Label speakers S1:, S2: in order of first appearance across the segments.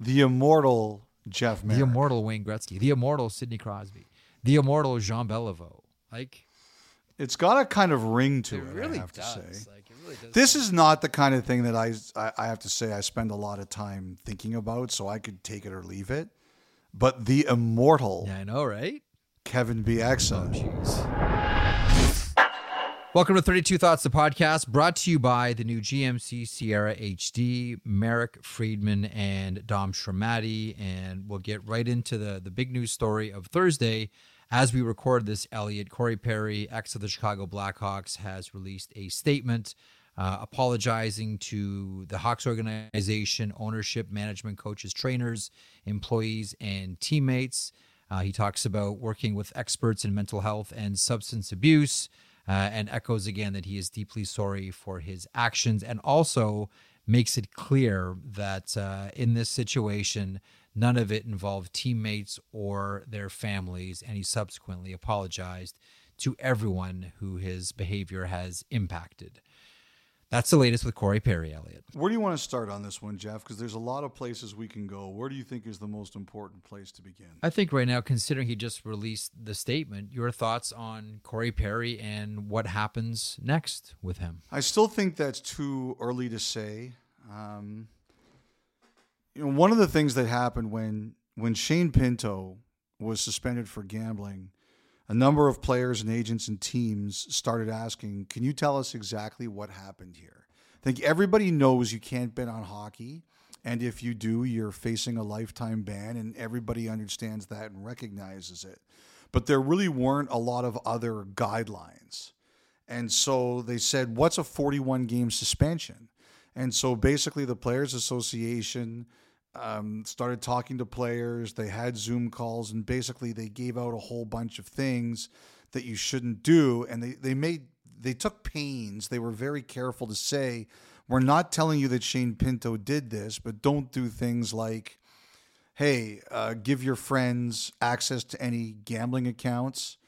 S1: The immortal Jeff Marek.
S2: the immortal Wayne Gretzky, the immortal Sidney Crosby, the immortal Jean Beliveau. Like
S1: It's got a kind of ring to
S2: it
S1: it,
S2: really
S1: I have
S2: does.
S1: to say.
S2: Like really.
S1: This is not the kind of thing that I, I have to say I spend a lot of time thinking about, so I could take it or leave it. But the immortal
S2: yeah, I know, right?
S1: Kevin Bieksa.
S2: Oh, jeez. Welcome to 32 Thoughts, the podcast brought to you by the new GMC Sierra HD, Marek Friedman, and Dom Sramaty. And we'll get right into the, the big news story of Thursday. As we record this, Elliotte Corey Perry, ex of the Chicago Blackhawks, has released a statement uh, apologizing to the Hawks organization, ownership, management, coaches, trainers, employees, and teammates. Uh, he talks about working with experts in mental health and substance abuse, uh, and echoes again that he is deeply sorry for his actions, and also makes it clear that uh, in this situation, none of it involved teammates or their families, and he subsequently apologized to everyone who his behavior has impacted. That's the latest with Corey Perry, Elliotte.
S1: Where do you want to start on this one, Jeff? Because there's a lot of places we can go. Where do you think is the most important place to begin?
S2: I think right now, considering he just released the statement, your thoughts on Corey Perry and what happens next with him?
S1: I still think that's too early to say. Um, you know, one of the things that happened when when Shane Pinto was suspended for gambling, a number of players and agents and teams started asking, "Can you tell us exactly what happened here?" I think everybody knows you can't bet on hockey, and if you do, you're facing a lifetime ban, and everybody understands that and recognizes it. But there really weren't a lot of other guidelines. And so they said, What's a 41 game suspension? And so basically, the Players Association um, started talking to players. They had Zoom calls, and basically, they gave out a whole bunch of things that you shouldn't do. And they, they made, they took pains. They were very careful to say, We're not telling you that Shane Pinto did this, but don't do things like, hey, uh, give your friends access to any gambling accounts.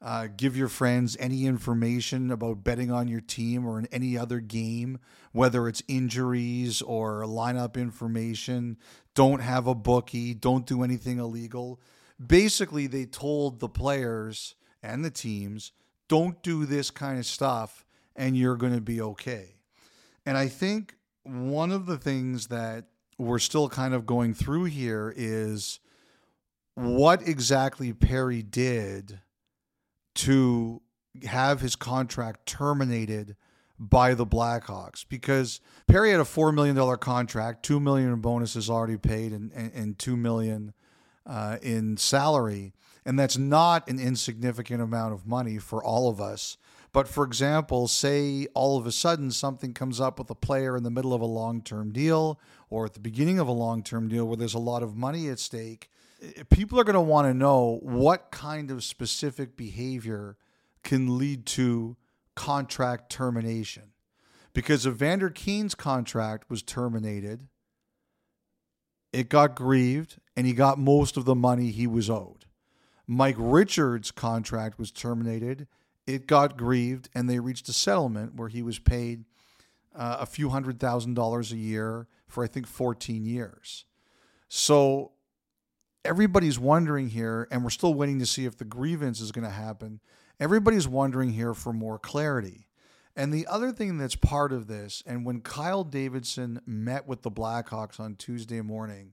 S1: Uh, give your friends any information about betting on your team or in any other game, whether it's injuries or lineup information. Don't have a bookie. Don't do anything illegal. Basically, they told the players and the teams, don't do this kind of stuff and you're going to be okay. And I think one of the things that we're still kind of going through here is what exactly Perry did to have his contract terminated by the Blackhawks because Perry had a four million dollar contract, two million in bonuses already paid, and and, and two million uh, in salary, and that's not an insignificant amount of money for all of us. But for example, say all of a sudden something comes up with a player in the middle of a long term deal or at the beginning of a long term deal where there's a lot of money at stake, people are going to want to know what kind of specific behavior can lead to contract termination. Because Evander Kane's contract was terminated, it got grieved and he got most of the money he was owed. Mike Richards' contract was terminated it got grieved and they reached a settlement where he was paid uh, a few hundred thousand dollars a year for I think 14 years. So everybody's wondering here, and we're still waiting to see if the grievance is going to happen. Everybody's wondering here for more clarity. And the other thing that's part of this, and when Kyle Davidson met with the Blackhawks on Tuesday morning,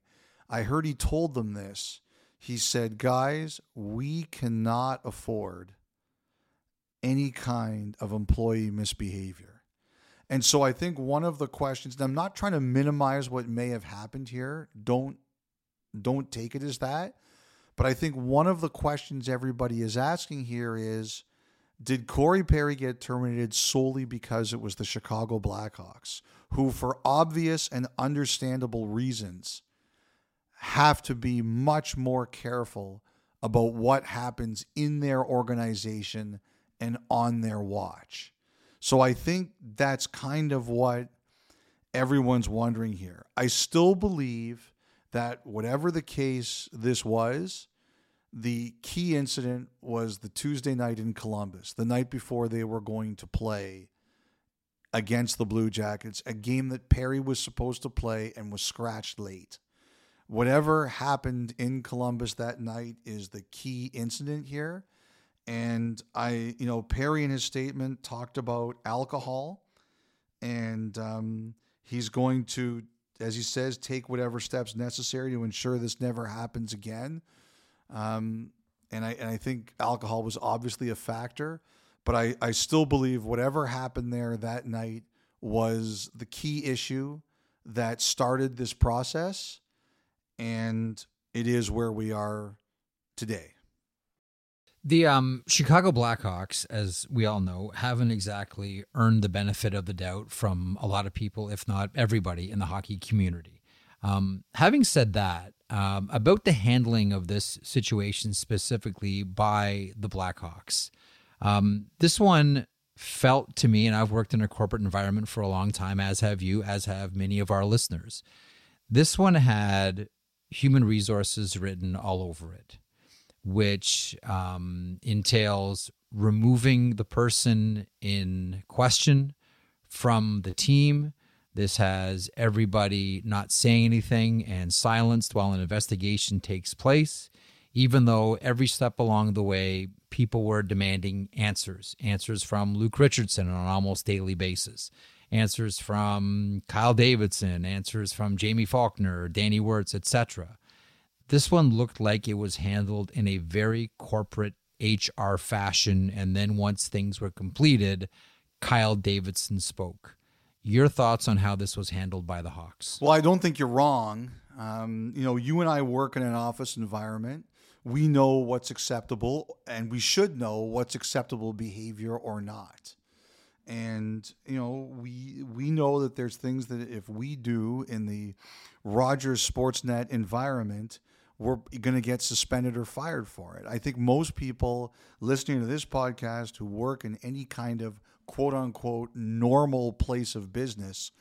S1: I heard he told them this. He said, Guys, we cannot afford any kind of employee misbehavior. And so I think one of the questions, and I'm not trying to minimize what may have happened here. Don't don't take it as that. But I think one of the questions everybody is asking here is did Corey Perry get terminated solely because it was the Chicago Blackhawks, who, for obvious and understandable reasons, have to be much more careful about what happens in their organization and on their watch. So I think that's kind of what everyone's wondering here. I still believe that whatever the case this was, the key incident was the Tuesday night in Columbus, the night before they were going to play against the Blue Jackets, a game that Perry was supposed to play and was scratched late. whatever happened in Columbus that night is the key incident here. And I, you know, Perry in his statement talked about alcohol, and um, he's going to, as he says, take whatever steps necessary to ensure this never happens again. Um, and I and I think alcohol was obviously a factor, but I I still believe whatever happened there that night was the key issue that started this process, and it is where we are today.
S2: The um, Chicago Blackhawks, as we all know, haven't exactly earned the benefit of the doubt from a lot of people, if not everybody, in the hockey community. Um, having said that, um, about the handling of this situation specifically by the Blackhawks, um, this one felt to me, and I've worked in a corporate environment for a long time, as have you, as have many of our listeners. This one had human resources written all over it which um, entails removing the person in question from the team. This has everybody not saying anything and silenced while an investigation takes place, even though every step along the way, people were demanding answers answers from Luke Richardson on an almost daily basis, answers from Kyle Davidson, answers from Jaime Faulkner, Danny Wirtz, etc. This one looked like it was handled in a very corporate HR fashion. And then once things were completed, Kyle Davidson spoke. Your thoughts on how this was handled by the Hawks?
S1: Well, I don't think you're wrong. Um, you know, you and I work in an office environment. We know what's acceptable, and we should know what's acceptable behavior or not. And you know, we we know that there's things that if we do in the Rogers Sportsnet environment, we're going to get suspended or fired for it. I think most people listening to this podcast who work in any kind of quote unquote normal place of business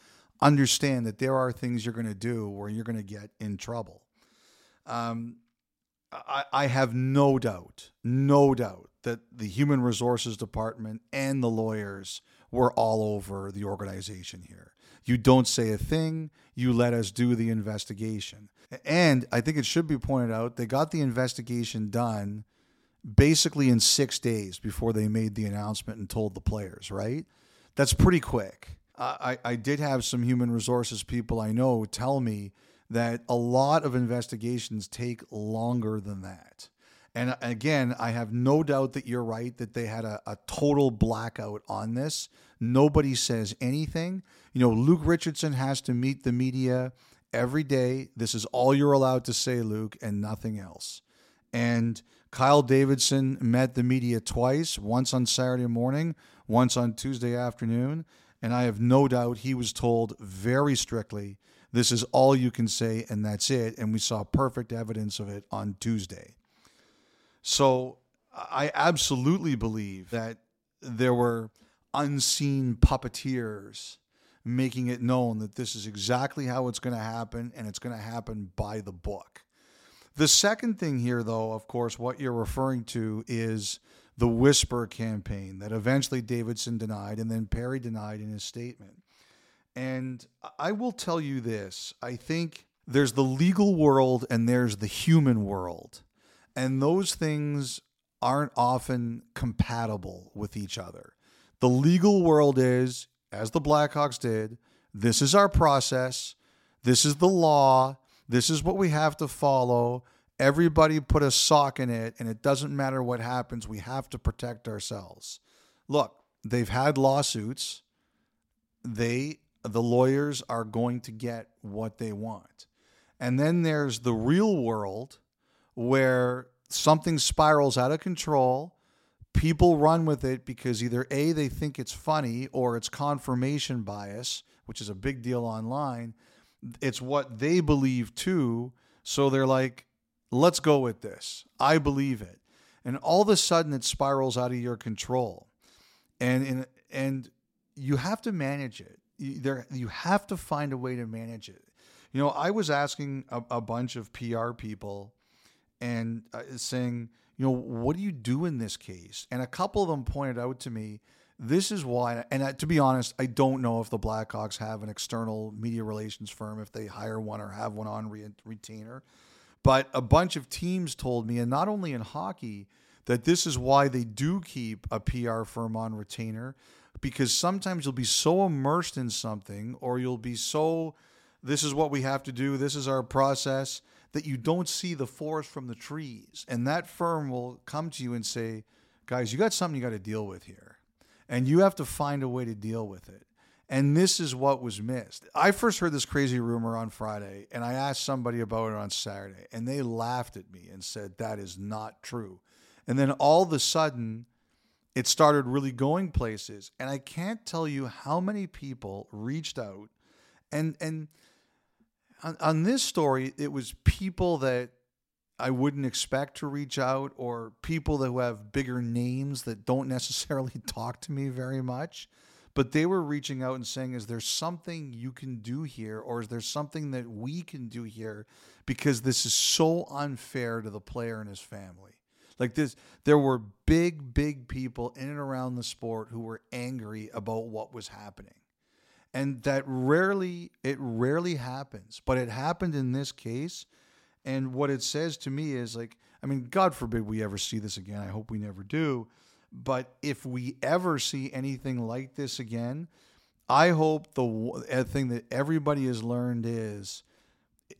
S1: understand that there are things you're going to do where you're going to get in trouble. Um, I, I have no doubt, no doubt that the human resources department and the lawyers were all over the organization here. You don't say a thing, you let us do the investigation. And I think it should be pointed out they got the investigation done basically in six days before they made the announcement and told the players, right? That's pretty quick. I, I did have some human resources people I know tell me that a lot of investigations take longer than that. And again, I have no doubt that you're right that they had a, a total blackout on this. Nobody says anything. You know, Luke Richardson has to meet the media every day. This is all you're allowed to say, Luke, and nothing else. And Kyle Davidson met the media twice, once on Saturday morning, once on Tuesday afternoon. And I have no doubt he was told very strictly, this is all you can say, and that's it. And we saw perfect evidence of it on Tuesday. So I absolutely believe that there were unseen puppeteers making it known that this is exactly how it's going to happen and it's going to happen by the book. The second thing here, though, of course, what you're referring to is the whisper campaign that eventually Davidson denied and then Perry denied in his statement. And I will tell you this I think there's the legal world and there's the human world. And those things aren't often compatible with each other. The legal world is as the Blackhawks did. This is our process. This is the law. This is what we have to follow. Everybody put a sock in it, and it doesn't matter what happens. We have to protect ourselves. Look, they've had lawsuits. They, the lawyers, are going to get what they want. And then there's the real world where something spirals out of control people run with it because either A, they think it's funny or it's confirmation bias, which is a big deal online. It's what they believe too. So they're like, let's go with this. I believe it. And all of a sudden it spirals out of your control. And and, and you have to manage it. You, there you have to find a way to manage it. You know, I was asking a, a bunch of PR people and uh, saying, you know, what do you do in this case? And a couple of them pointed out to me this is why. And to be honest, I don't know if the Blackhawks have an external media relations firm, if they hire one or have one on re- retainer. But a bunch of teams told me, and not only in hockey, that this is why they do keep a PR firm on retainer because sometimes you'll be so immersed in something or you'll be so this is what we have to do, this is our process that you don't see the forest from the trees. And that firm will come to you and say, "Guys, you got something you got to deal with here." And you have to find a way to deal with it. And this is what was missed. I first heard this crazy rumor on Friday, and I asked somebody about it on Saturday, and they laughed at me and said, That is not true. And then all of a sudden, it started really going places. And I can't tell you how many people reached out. And, and on, on this story, it was people that I wouldn't expect to reach out or people that who have bigger names that don't necessarily talk to me very much. But they were reaching out and saying, Is there something you can do here? Or is there something that we can do here? Because this is so unfair to the player and his family. Like this, there were big, big people in and around the sport who were angry about what was happening. And that rarely, it rarely happens, but it happened in this case. And what it says to me is like, I mean, God forbid we ever see this again. I hope we never do. But if we ever see anything like this again, I hope the thing that everybody has learned is,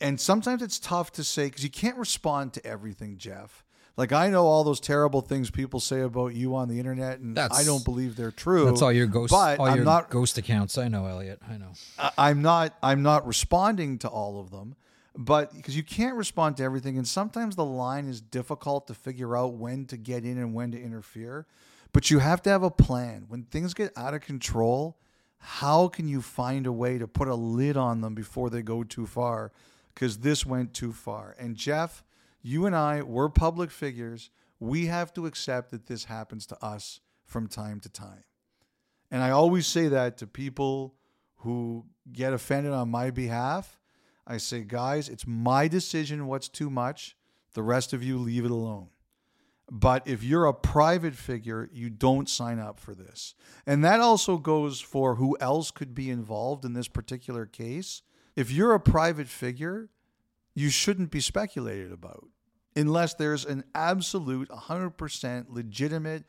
S1: and sometimes it's tough to say because you can't respond to everything, Jeff. Like I know all those terrible things people say about you on the internet, and
S2: That's-
S1: I don't believe they're true.
S2: That's all your ghost,
S1: But
S2: all
S1: I'm
S2: your
S1: not.
S2: ghost accounts. I know, Elliotte. I know.
S1: I- I'm not. I'm not responding to all of them, but because you can't respond to everything, and sometimes the line is difficult to figure out when to get in and when to interfere. But you have to have a plan. When things get out of control, how can you find a way to put a lid on them before they go too far? Because this went too far. And Jeff, you and I, we're public figures. We have to accept that this happens to us from time to time. And I always say that to people who get offended on my behalf. I say, guys, it's my decision what's too much. The rest of you leave it alone. But if you're a private figure, you don't sign up for this. And that also goes for who else could be involved in this particular case. If you're a private figure, you shouldn't be speculated about unless there's an absolute 100% legitimate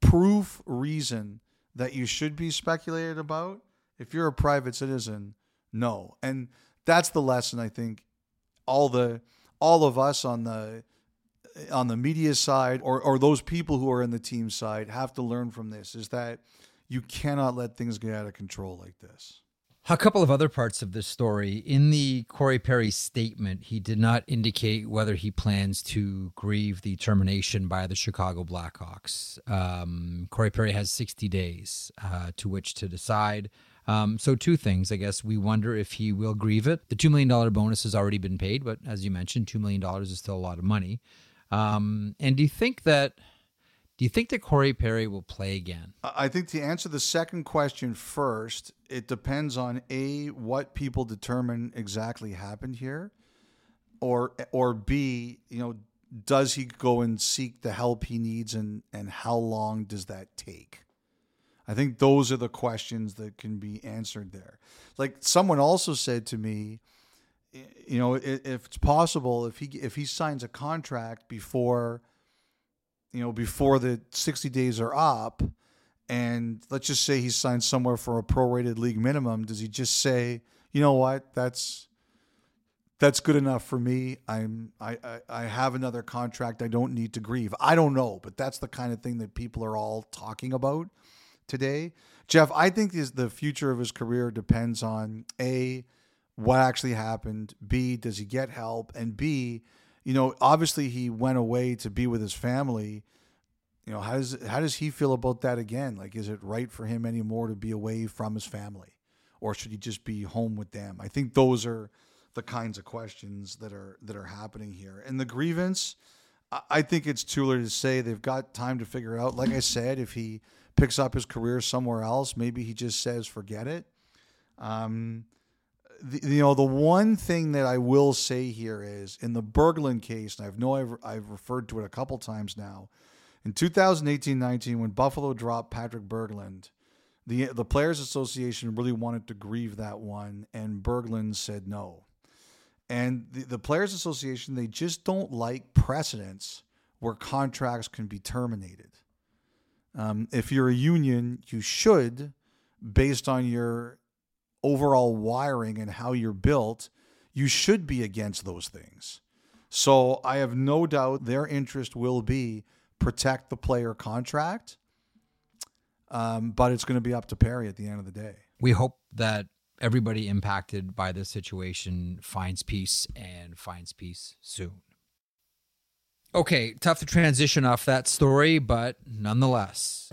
S1: proof reason that you should be speculated about. If you're a private citizen, no. And that's the lesson I think all the all of us on the on the media side or or those people who are in the team side have to learn from this is that you cannot let things get out of control like this.
S2: A couple of other parts of this story. In the Corey Perry statement, he did not indicate whether he plans to grieve the termination by the Chicago Blackhawks. Um, Corey Perry has 60 days uh, to which to decide. Um, so, two things. I guess we wonder if he will grieve it. The $2 million bonus has already been paid, but as you mentioned, $2 million is still a lot of money. Um, and do you think that. Do you think that Corey Perry will play again?
S1: I think to answer the second question first, it depends on a what people determine exactly happened here, or or b you know does he go and seek the help he needs and and how long does that take? I think those are the questions that can be answered there. Like someone also said to me, you know, if it's possible, if he if he signs a contract before you know, before the 60 days are up, and let's just say he signs somewhere for a prorated league minimum, does he just say, you know what, that's that's good enough for me. I'm I, I, I have another contract. I don't need to grieve. I don't know, but that's the kind of thing that people are all talking about today. Jeff, I think is the future of his career depends on A, what actually happened, B, does he get help? And B, you know, obviously he went away to be with his family. You know, how does how does he feel about that again? Like, is it right for him anymore to be away from his family, or should he just be home with them? I think those are the kinds of questions that are that are happening here. And the grievance, I, think it's too early to say. They've got time to figure out. Like I said, if he picks up his career somewhere else, maybe he just says forget it. Um, the, you know, the one thing that I will say here is in the Berglund case, and I've know I've, I've referred to it a couple times now, In 2018-19, when Buffalo dropped Patrik Berglund, the the Players Association really wanted to grieve that one, and Berglund said no. And the, the Players Association, they just don't like precedents where contracts can be terminated. Um, if you're a union, you should, based on your overall wiring and how you're built, you should be against those things. So I have no doubt their interest will be protect the player contract. Um, but it's going to be up to Perry at the end of the day.
S2: We hope that everybody impacted by this situation finds peace and finds peace soon. Okay, tough to transition off that story, but nonetheless.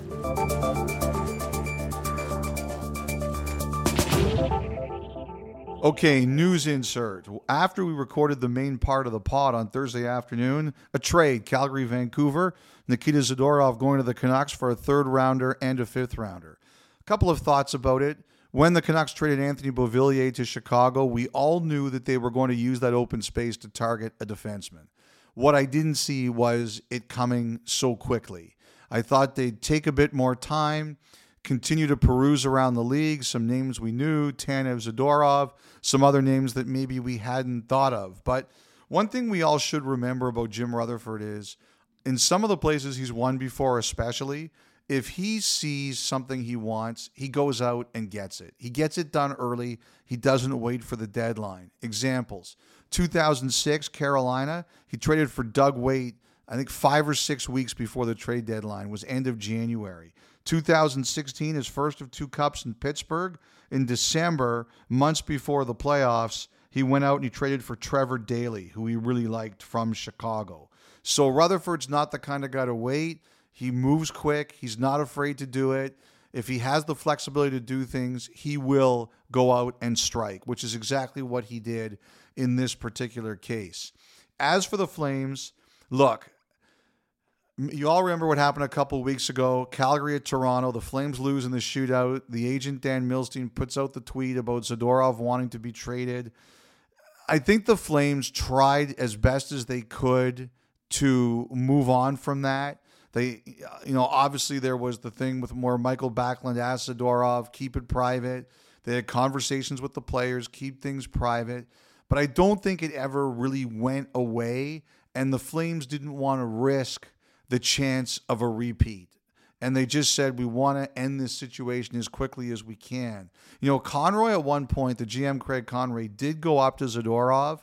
S1: Okay, news insert. After we recorded the main part of the pod on Thursday afternoon, a trade Calgary Vancouver, Nikita Zadorov going to the Canucks for a third rounder and a fifth rounder. A couple of thoughts about it. When the Canucks traded Anthony Beauvillier to Chicago, we all knew that they were going to use that open space to target a defenseman. What I didn't see was it coming so quickly. I thought they'd take a bit more time continue to peruse around the league. Some names we knew, Tanev Zadorov, some other names that maybe we hadn't thought of. But one thing we all should remember about Jim Rutherford is in some of the places he's won before, especially, if he sees something he wants, he goes out and gets it. He gets it done early. He doesn't wait for the deadline. Examples 2006, Carolina, he traded for Doug Weight, I think five or six weeks before the trade deadline, was end of January. 2016, his first of two cups in Pittsburgh. In December, months before the playoffs, he went out and he traded for Trevor Daley, who he really liked from Chicago. So Rutherford's not the kind of guy to wait. He moves quick. He's not afraid to do it. If he has the flexibility to do things, he will go out and strike, which is exactly what he did in this particular case. As for the Flames, look, you all remember what happened a couple weeks ago. Calgary at Toronto. The Flames lose in the shootout. The agent Dan Milstein puts out the tweet about Zadorov wanting to be traded. I think the Flames tried as best as they could to move on from that. They, uh, you know, obviously there was the thing with more Mikael Backlund asked Zadorov, keep it private. They had conversations with the players, keep things private. But I don't think it ever really went away. And the Flames didn't want to risk – the chance of a repeat. And they just said, we want to end this situation as quickly as we can. You know, Conroy at one point, the GM Craig Conroy did go up to Zadorov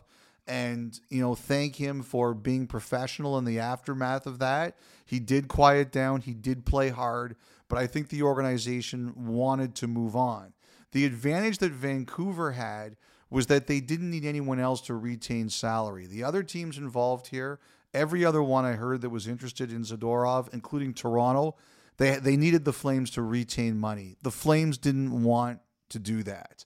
S1: and, you know, thank him for being professional in the aftermath of that. He did quiet down, he did play hard, but I think the organization wanted to move on. The advantage that Vancouver had was that they didn't need anyone else to retain salary. The other teams involved here Every other one I heard that was interested in Zadorov, including Toronto, they they needed the Flames to retain money. The Flames didn't want to do that.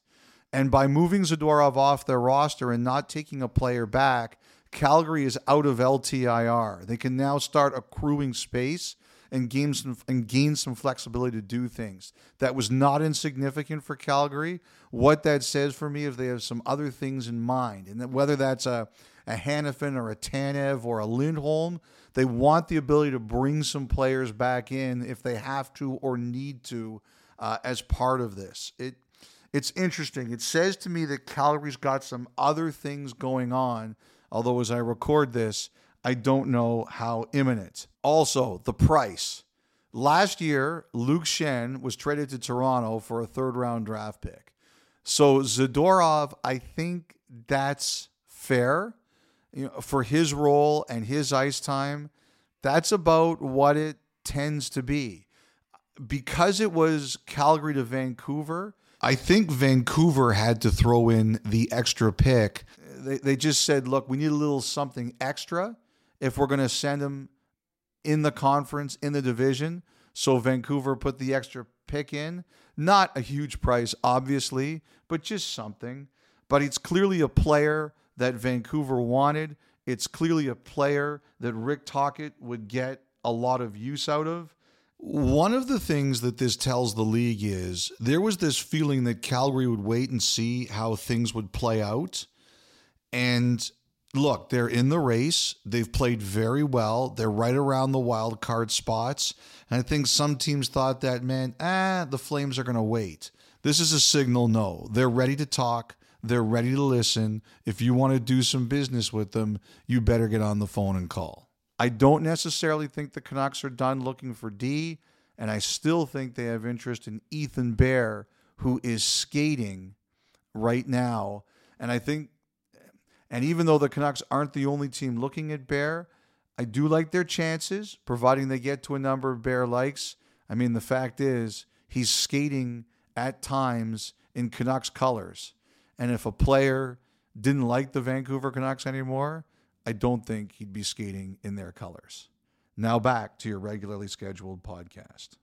S1: And by moving Zadorov off their roster and not taking a player back, Calgary is out of LTIR. They can now start accruing space and gain some and gain some flexibility to do things. That was not insignificant for Calgary. What that says for me is they have some other things in mind, and that whether that's a a Hanifin or a Tanev or a Lindholm. They want the ability to bring some players back in if they have to or need to uh, as part of this. It it's interesting. It says to me that Calgary's got some other things going on, although as I record this, I don't know how imminent. Also, the price. Last year, Luke Schenn was traded to Toronto for a third round draft pick. So Zadorov, I think that's fair you know, for his role and his ice time, that's about what it tends to be. Because it was Calgary to Vancouver, I think Vancouver had to throw in the extra pick. They, they just said, look, we need a little something extra if we're going to send him in the conference, in the division. So Vancouver put the extra pick in. Not a huge price, obviously, but just something. But it's clearly a player that Vancouver wanted. It's clearly a player that Rick Tocchet would get a lot of use out of. One of the things that this tells the league is there was this feeling that Calgary would wait and see how things would play out. And look, they're in the race. They've played very well. They're right around the wild card spots. And I think some teams thought that, man, ah, the Flames are going to wait. This is a signal no. They're ready to talk. They're ready to listen. If you want to do some business with them, you better get on the phone and call. I don't necessarily think the Canucks are done looking for D, and I still think they have interest in Ethan Bear, who is skating right now. And I think, and even though the Canucks aren't the only team looking at Bear, I do like their chances, providing they get to a number of Bear likes. I mean, the fact is, he's skating at times in Canucks colors. And if a player didn't like the Vancouver Canucks anymore, I don't think he'd be skating in their colors. Now back to your regularly scheduled podcast.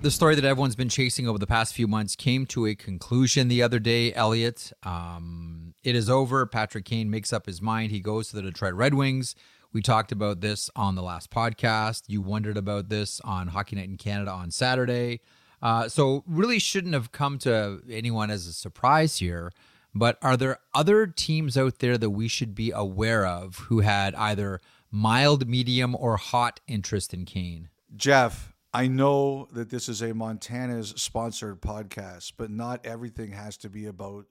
S2: The story that everyone's been chasing over the past few months came to a conclusion the other day, Elliotte. Um, it is over. Patrick Kane makes up his mind. He goes to the Detroit Red Wings. We talked about this on the last podcast. You wondered about this on Hockey Night in Canada on Saturday. Uh, so, really shouldn't have come to anyone as a surprise here. But are there other teams out there that we should be aware of who had either mild, medium, or hot interest in Kane?
S1: Jeff, I know that this is a Montana's sponsored podcast, but not everything has to be about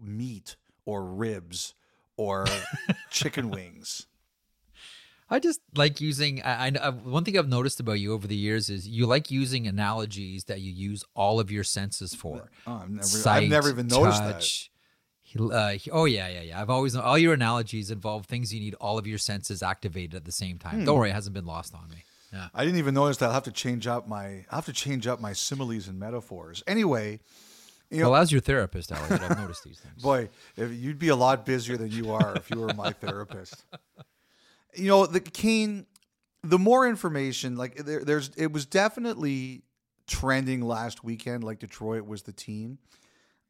S1: meat or ribs or chicken wings.
S2: I just like using. I, I one thing I've noticed about you over the years is you like using analogies that you use all of your senses for.
S1: Oh, I've never,
S2: Sight,
S1: I've never even noticed
S2: touch. Uh, oh yeah, yeah, yeah. I've always all your analogies involve things you need all of your senses activated at the same time.
S1: Hmm.
S2: Don't worry, it hasn't been lost on me. Yeah.
S1: I didn't even notice that. I'll have to change up my. I'll have to change up my similes and metaphors. Anyway, you know,
S2: Well, as your therapist, Elliotte, I've noticed these things.
S1: boy, if you'd be a lot busier than you are if you were my therapist. You know, the Kane. The more information, like there, there's, it was definitely trending last weekend. Like Detroit was the team.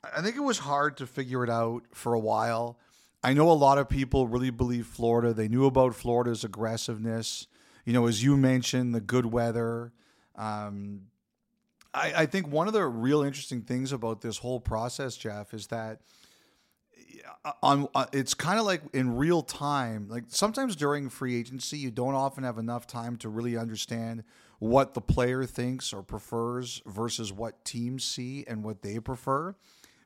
S1: I think it was hard to figure it out for a while. I know a lot of people really believe Florida. They knew about Florida's aggressiveness. You know, as you mentioned, the good weather. Um, I, I think one of the real interesting things about this whole process, Jeff, is that on it's kind of like in real time. Like sometimes during free agency, you don't often have enough time to really understand what the player thinks or prefers versus what teams see and what they prefer.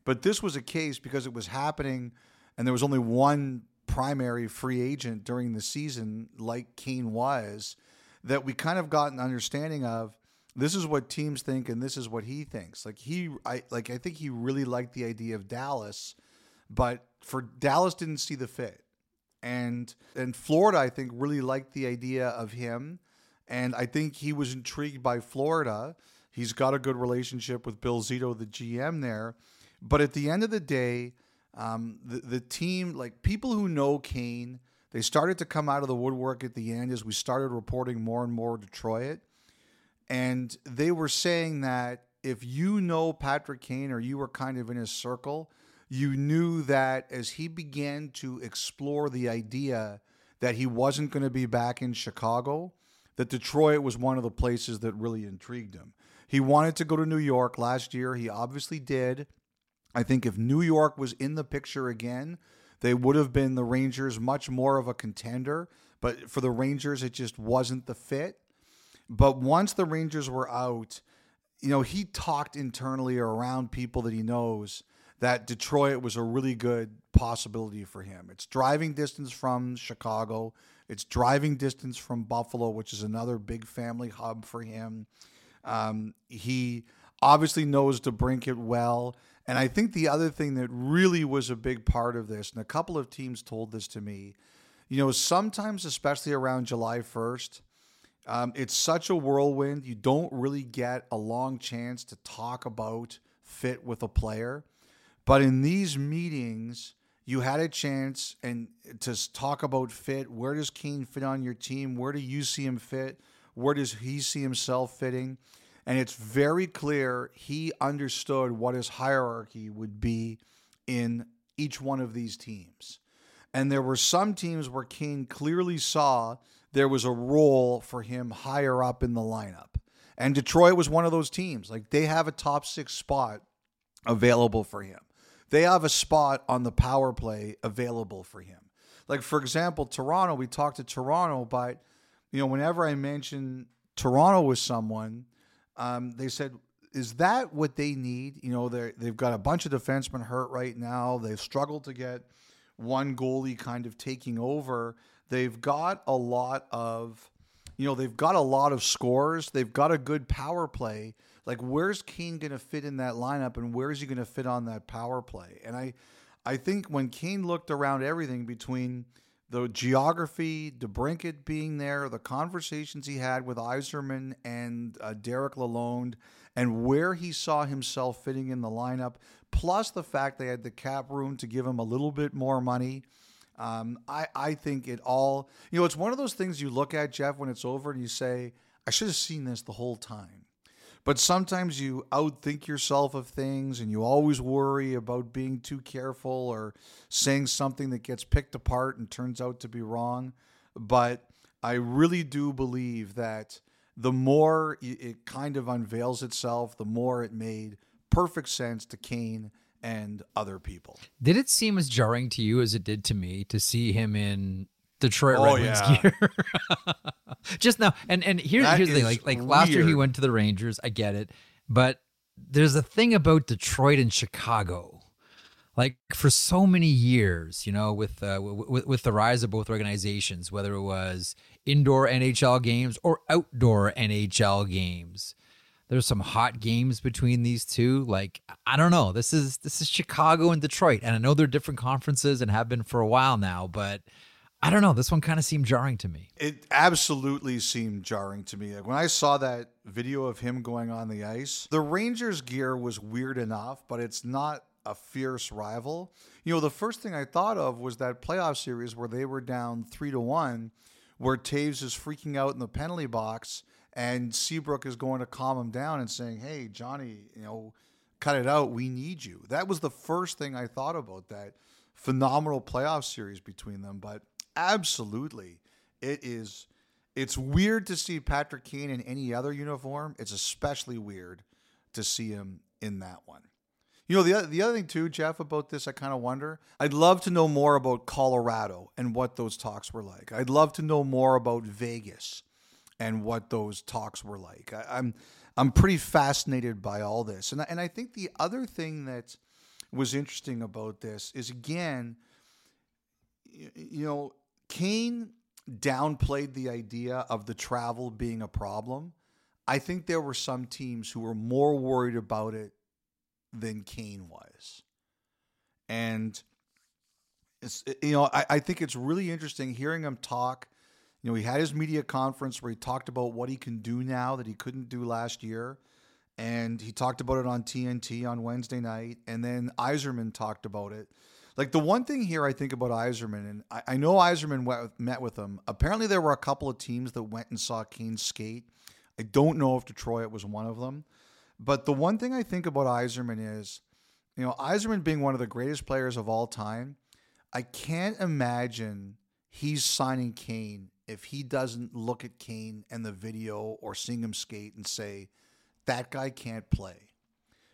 S1: But this was a case because it was happening, and there was only one primary free agent during the season, like Kane was, that we kind of got an understanding of. This is what teams think, and this is what he thinks. Like he, I like. I think he really liked the idea of Dallas, but for Dallas didn't see the fit, and and Florida, I think, really liked the idea of him, and I think he was intrigued by Florida. He's got a good relationship with Bill Zito, the GM there, but at the end of the day, um, the the team, like people who know Kane, they started to come out of the woodwork at the end as we started reporting more and more Detroit, and they were saying that if you know Patrick Kane or you were kind of in his circle, you knew that as he began to explore the idea that he wasn't going to be back in Chicago, that Detroit was one of the places that really intrigued him. He wanted to go to New York last year. He obviously did. I think if New York was in the picture again, they would have been the Rangers much more of a contender. But for the Rangers, it just wasn't the fit. But once the Rangers were out, you know, he talked internally or around people that he knows that Detroit was a really good possibility for him. It's driving distance from Chicago, it's driving distance from Buffalo, which is another big family hub for him. Um, he obviously knows DeBrincat well. And I think the other thing that really was a big part of this, and a couple of teams told this to me, you know, sometimes, especially around July 1st, um, it's such a whirlwind. You don't really get a long chance to talk about fit with a player. But in these meetings, you had a chance and to talk about fit. Where does Kane fit on your team? Where do you see him fit? Where does he see himself fitting? And it's very clear he understood what his hierarchy would be in each one of these teams. And there were some teams where Kane clearly saw there was a role for him higher up in the lineup. And Detroit was one of those teams. Like they have a top six spot available for him. They have a spot on the power play available for him. Like for example, Toronto, we talked to Toronto, but you know, whenever I mention Toronto with someone, um, they said, "Is that what they need?" You know, they they've got a bunch of defensemen hurt right now. They've struggled to get one goalie kind of taking over. They've got a lot of, you know, they've got a lot of scores. They've got a good power play. Like, where's Kane going to fit in that lineup, and where's he going to fit on that power play? And I, I think when Kane looked around everything between the geography, DeBrincat being there, the conversations he had with Yzerman and uh, Derek Lalonde, and where he saw himself fitting in the lineup, plus the fact they had the cap room to give him a little bit more money. Um, I, I think it all, you know, it's one of those things you look at, Jeff, when it's over and you say, I should have seen this the whole time. But sometimes you outthink yourself of things and you always worry about being too careful or saying something that gets picked apart and turns out to be wrong. But I really do believe that the more it kind of unveils itself, the more it made perfect sense to Kane and other people.
S2: Did it seem as jarring to you as it did to me to see him in Detroit
S1: Oh,
S2: Red Wings
S1: yeah.
S2: gear? Just now, and and here's here's the thing: like like last year he went to the Rangers. I get it, but there's a thing about Detroit and Chicago. Like for so many years, you know, with uh, with with the rise of both organizations, whether it was indoor NHL games or outdoor NHL games, there's some hot games between these two. Like I don't know, this is this is Chicago and Detroit, and I know they're different conferences and have been for a while now, but I don't know. This one kind of seemed jarring to me.
S1: It absolutely seemed jarring to me. Like, When I saw that video of him going on the ice, the Rangers gear was weird enough, but it's not a fierce rival. You know, the first thing I thought of was that playoff series where they were down three to one, where Toews is freaking out in the penalty box and Seabrook is going to calm him down and saying, Hey, Johnny, you know, cut it out. We need you. That was the first thing I thought about that phenomenal playoff series between them. But absolutely, it is. It's weird to see Patrick Kane in any other uniform. It's especially weird to see him in that one. You know, the other, the other thing too, Jeff, about this, I kind of wonder. I'd love to know more about Colorado and what those talks were like. I'd love to know more about Vegas and what those talks were like. I, I'm I'm pretty fascinated by all this, and I, and I think the other thing that was interesting about this is again, y- you know, Kane downplayed the idea of the travel being a problem. I think there were some teams who were more worried about it than Kane was. And it's you know, I, I think it's really interesting hearing him talk. You know, he had his media conference where he talked about what he can do now that he couldn't do last year. And he talked about it on TNT on Wednesday night. And then Yzerman talked about it. Like the one thing here I think about Yzerman, and I, I know Yzerman went met with him. Apparently, there were a couple of teams that went and saw Kane skate. I don't know if Detroit was one of them. But the one thing I think about Yzerman is, you know, Yzerman being one of the greatest players of all time, I can't imagine he's signing Kane if he doesn't look at Kane and the video or seeing him skate and say, that guy can't play.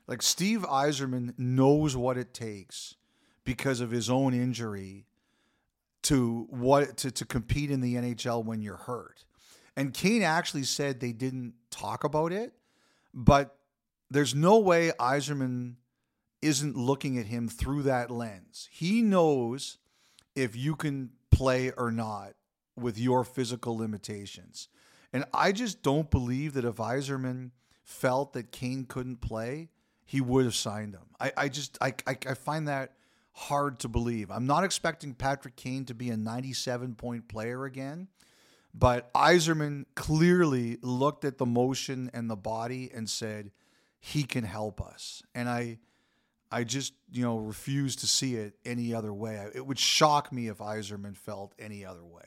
S1: Like Steve Yzerman knows what it takes because of his own injury to what to, to compete in the NHL when you're hurt. And Kane actually said they didn't talk about it, but there's no way Yzerman isn't looking at him through that lens. He knows if you can play or not with your physical limitations. And I just don't believe that if Yzerman felt that Kane couldn't play, he would have signed him. I, I just I, I I find that hard to believe. I'm not expecting Patrick Kane to be a 97 point player again, but Yzerman clearly looked at the motion and the body and said he can help us. And I I just, you know, refuse to see it any other way. It would shock me if Yzerman felt any other way.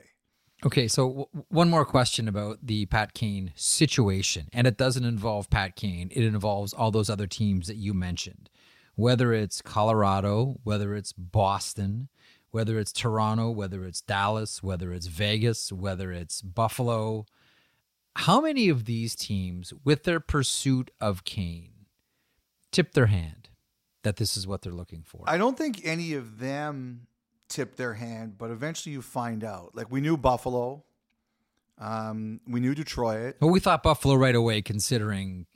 S2: Okay, so w- one more question about the Pat Kane situation, and it doesn't involve Pat Kane. It involves all those other teams that you mentioned, whether it's Colorado, whether it's Boston, whether it's Toronto, whether it's Dallas, whether it's Vegas, whether it's Buffalo. How many of these teams, with their pursuit of Kane, tip their hand that this is what they're looking for.
S1: I don't think any of them tipped their hand, but eventually you find out. Like we knew Buffalo, um, we knew Detroit.
S2: But we thought Buffalo right away, considering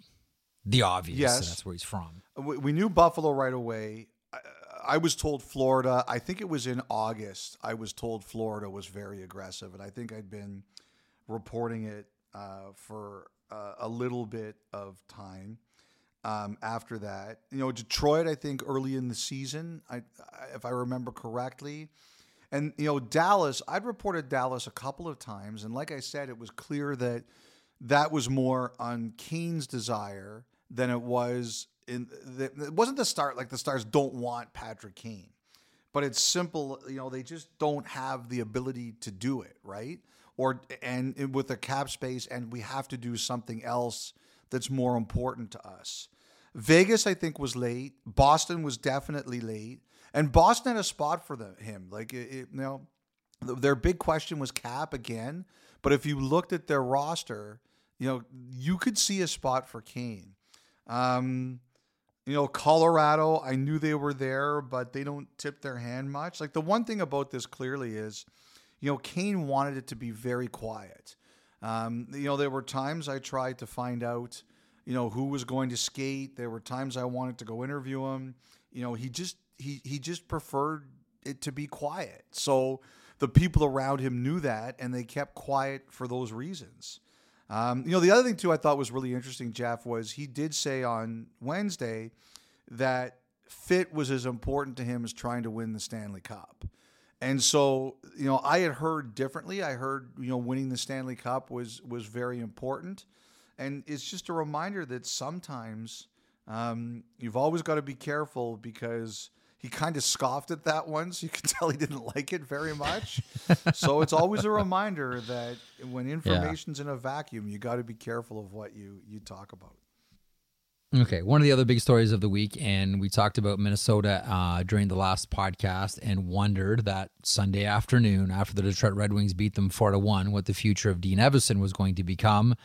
S2: the obvious.
S1: Yes.
S2: That's where he's from.
S1: We, we knew Buffalo right away. I, I was told Florida. I think it was in August. I was told Florida was very aggressive, and I think I'd been reporting it uh, for uh, a little bit of time. Um, after that, you know, Detroit. I think early in the season, I, I, if I remember correctly, and you know, Dallas. I'd reported Dallas a couple of times, and like I said, it was clear that that was more on Kane's desire than it was in. The, it wasn't the start like the Stars don't want Patrick Kane, but it's simple. You know, they just don't have the ability to do it right, or and with the cap space, and we have to do something else that's more important to us. Vegas, I think, was late. Boston was definitely late, and Boston had a spot for the, him. Like it, it, you know, their big question was cap again. But if you looked at their roster, you know, you could see a spot for Kane. Um, you know, Colorado, I knew they were there, but they don't tip their hand much. Like the one thing about this clearly is, you know, Kane wanted it to be very quiet. Um, you know, there were times I tried to find out, you know, who was going to skate. There were times I wanted to go interview him. You know, he just he he just preferred it to be quiet. So the people around him knew that, and they kept quiet for those reasons. Um, you know, the other thing too I thought was really interesting, Jeff, was he did say on Wednesday that fit was as important to him as trying to win the Stanley Cup. And so, you know, I had heard differently. I heard, you know, winning the Stanley Cup was was very important, and it's just a reminder that sometimes um, you've always got to be careful because he kind of scoffed at that once. You could tell he didn't like it very much. so it's always a reminder that when information's in a vacuum, you got to be careful of what you you talk about.
S2: Okay, one of the other big stories of the week, and we talked about Minnesota uh, during the last podcast, and wondered that Sunday afternoon, after the Detroit Red Wings beat them four to one, what the future of Dean Evason was going to become.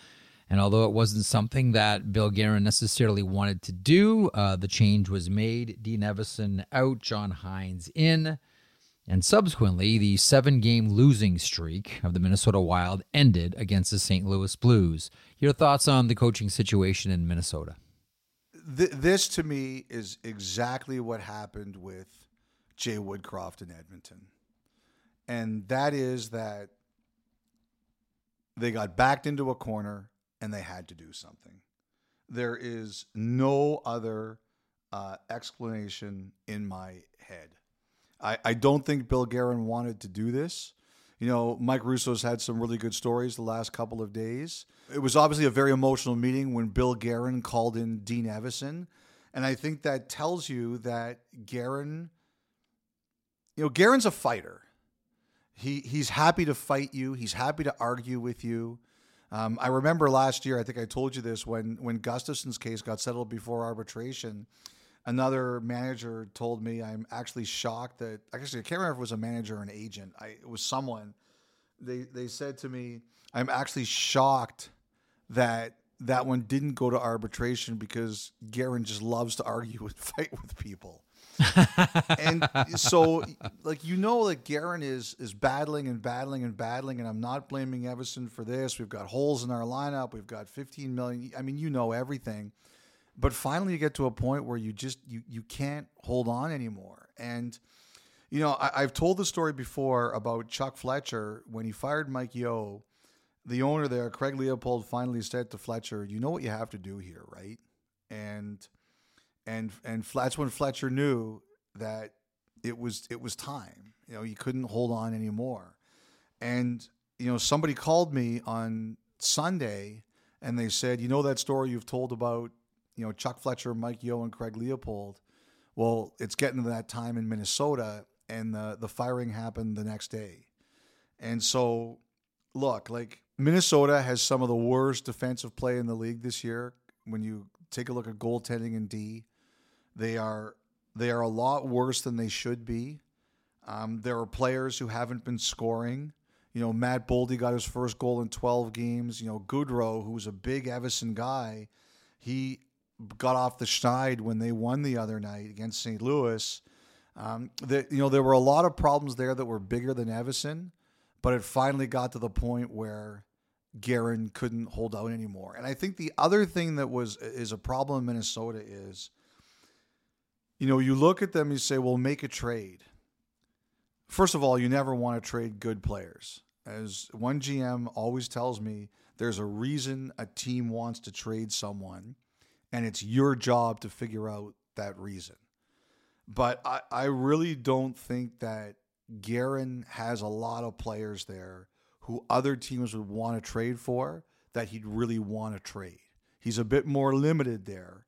S2: And although it wasn't something that Bill Guerin necessarily wanted to do, uh, the change was made. Dean Evason out, John Hynes in. And subsequently, the seven game losing streak of the Minnesota Wild ended against the St. Louis Blues. Your thoughts on the coaching situation in Minnesota?
S1: Th- this to me is exactly what happened with Jay Woodcroft in Edmonton. And that is that they got backed into a corner and they had to do something. There is no other uh, explanation in my head. I, I don't think Bill Guerin wanted to do this. You know, Mike Russo's had some really good stories the last couple of days. It was obviously a very emotional meeting when Bill Guerin called in Dean Evason. And I think that tells you that Guerin, you know, Guerin's a fighter. He, he's happy to fight you, he's happy to argue with you. Um, I remember last year, I think I told you this, when, when Gustavsson's case got settled before arbitration another manager told me I'm actually shocked that actually I can't remember if it was a manager or an agent. I it was someone. They they said to me, I'm actually shocked that that one didn't go to arbitration because Guerin just loves to argue and fight with people. And so like you know that Guerin is is battling and battling and battling and I'm not blaming Evason for this. We've got holes in our lineup. We've got 15 million. I mean you know everything. But finally you get to a point where you just you you can't hold on anymore. And you know I, have told the story before about chuck fletcher. When he fired mike Yeo, the owner there craig leipold finally said to fletcher you know what you have to do here right? And and and that's when fletcher knew that it was it was time you know he couldn't hold on anymore and you know somebody called me on sunday and they said you know that story you've told about you know, Chuck Fletcher, Mike Yeo and Craig Leipold. Well, it's getting to that time in Minnesota, and the the firing happened the next day. And so, look, like Minnesota has some of the worst defensive play in the league this year. When you take a look at goaltending and D, they are they are a lot worse than they should be. Um, there are players who haven't been scoring. You know, Matt Boldy got his first goal in 12 games. You know, Goodrow, who was a big Evason guy, he got off the schneid when they won the other night against St. Louis. Um, that you know there were a lot of problems there that were bigger than Evason, but it finally got to the point where Guerin couldn't hold out anymore. And I think the other thing that was is a problem in Minnesota is, you know, you look at them, you say, "Well, make a trade." First of all, you never want to trade good players. As one GM always tells me, there's a reason a team wants to trade someone, and it's your job to figure out that reason. But I, I really don't think that Guerin has a lot of players there who other teams would want to trade for that he'd really want to trade. He's a bit more limited there.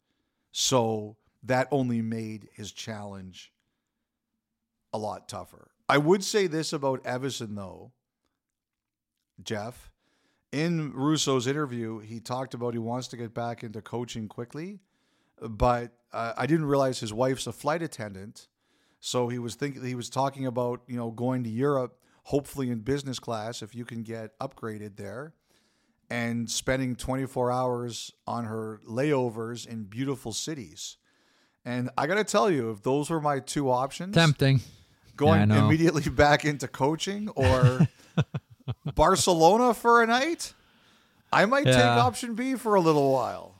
S1: So that only made his challenge a lot tougher. I would say this about Evason, though, Jeff. In Russo's interview, he talked about he wants to get back into coaching quickly, but uh, I didn't realize his wife's a flight attendant. So he was thinking he was talking about you know going to Europe, hopefully in business class if you can get upgraded there, and spending 24 hours on her layovers in beautiful cities. And I got to tell you, if those were my two options,
S2: Tempting.
S1: going
S2: Yeah,
S1: immediately back into coaching or Barcelona for a night, I might take option B for a little while.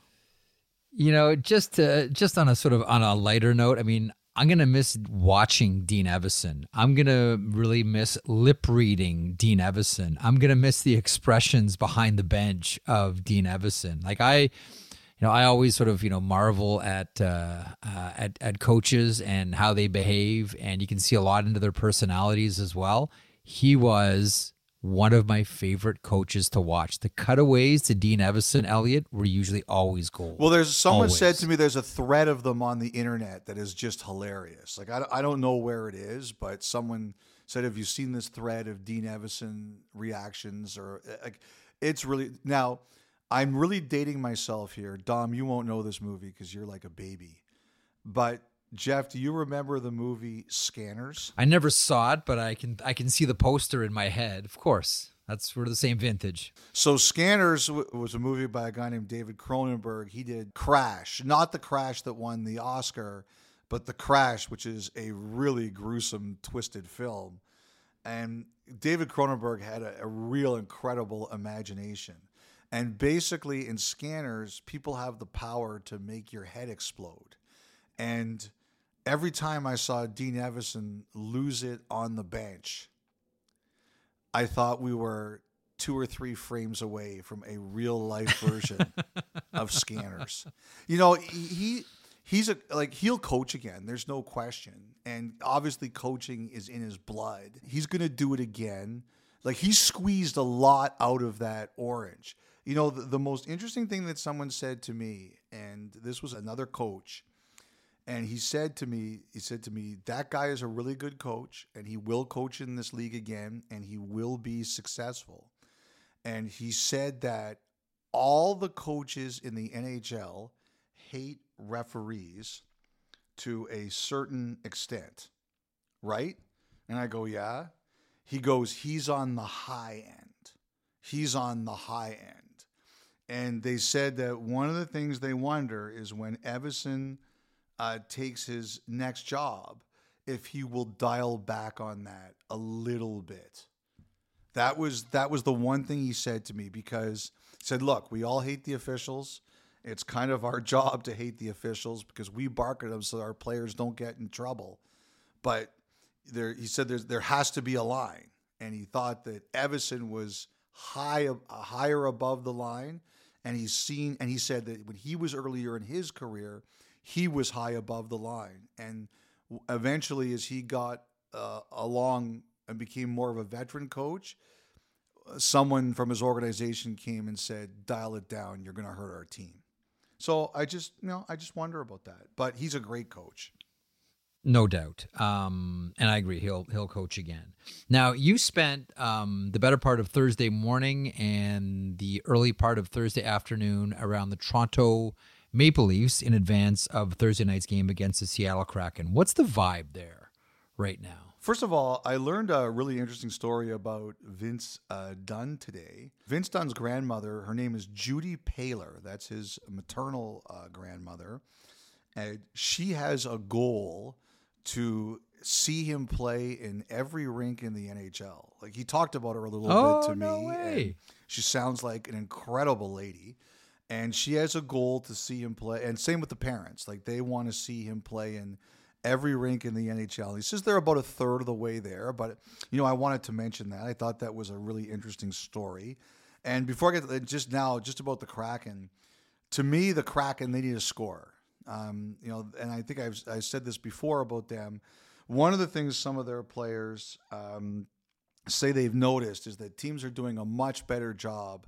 S2: You know, just to, just on a sort of on a lighter note, I mean, I'm gonna miss watching Dean Evason. I'm gonna really miss lip reading Dean Evason. I'm gonna miss the expressions behind the bench of Dean Evason. Like I, you know, I always sort of you know marvel at uh, uh, at at coaches and how they behave, and you can see a lot into their personalities as well. He was one of my favorite coaches to watch. The cutaways to Dean Evason Elliotte were usually always gold.
S1: Well, there's someone said to me there's a thread of them on the internet that is just hilarious. Like I, I don't know where it is, but someone said, "Have you seen this thread of Dean Evason reactions?" Or like, it's really now. I'm really dating myself here, Dom. You won't know this movie because you're like a baby, but Jeff, do you remember the movie Scanners?
S2: I never saw it, but I can I can see the poster in my head. Of course, that's we're the same vintage.
S1: So Scanners w- was a movie by a guy named David Cronenberg. He did Crash, not the Crash that won the Oscar, but the Crash, which is a really gruesome, twisted film. And David Cronenberg had a, a real incredible imagination. And basically, in Scanners, people have the power to make your head explode. And every time I saw Dean Evason lose it on the bench, I thought we were two or three frames away from a real life version of Scanners. You know, he he's a like he'll coach again. There's no question, and obviously coaching is in his blood. He's gonna do it again. Like he squeezed a lot out of that orange. You know, the, the most interesting thing that someone said to me, and this was another coach, and he said to me, he said to me, that guy is a really good coach, and he will coach in this league again, and he will be successful. And he said that all the coaches in the NHL hate referees to a certain extent, right? And I go, yeah. He goes, he's on the high end. He's on the high end. And they said that one of the things they wonder is when Evason uh, takes his next job, if he will dial back on that a little bit. That was that was the one thing he said to me because he said, "Look, we all hate the officials. It's kind of our job to hate the officials because we bark at them so our players don't get in trouble." But there, he said, "There's there has to be a line," and he thought that Evason was high higher above the line, and he's seen and he said that when he was earlier in his career, he was high above the line, and eventually, as he got uh, along and became more of a veteran coach, someone from his organization came and said, "Dial it down. You're going to hurt our team." So I just, you know, I just wonder about that. But he's a great coach.
S2: No doubt. Um, and I agree. He'll he'll coach again. Now you spent um, the better part of Thursday morning and the early part of Thursday afternoon around the Toronto Maple Leafs in advance of Thursday night's game against the Seattle Kraken. What's the vibe there right now?
S1: First of all, I learned a really interesting story about Vince uh, Dunn today. Vince Dunn's grandmother, her name is Judy Paler. That's his maternal uh, grandmother. And she has a goal to see him play in every rink in the NHL. Like he talked about her a little
S2: Oh,
S1: bit to oh,
S2: no
S1: me.
S2: way.
S1: She sounds like an incredible lady. And she has a goal to see him play. And same with the parents. Like they want to see him play in every rink in the NHL. He says they're about a third of the way there. But, you know, I wanted to mention that. I thought that was a really interesting story. And before I get to just now, just about the Kraken, to me, the Kraken, they need a score. Um, you know, and I think I've I said this before about them. One of the things some of their players um, say they've noticed is that teams are doing a much better job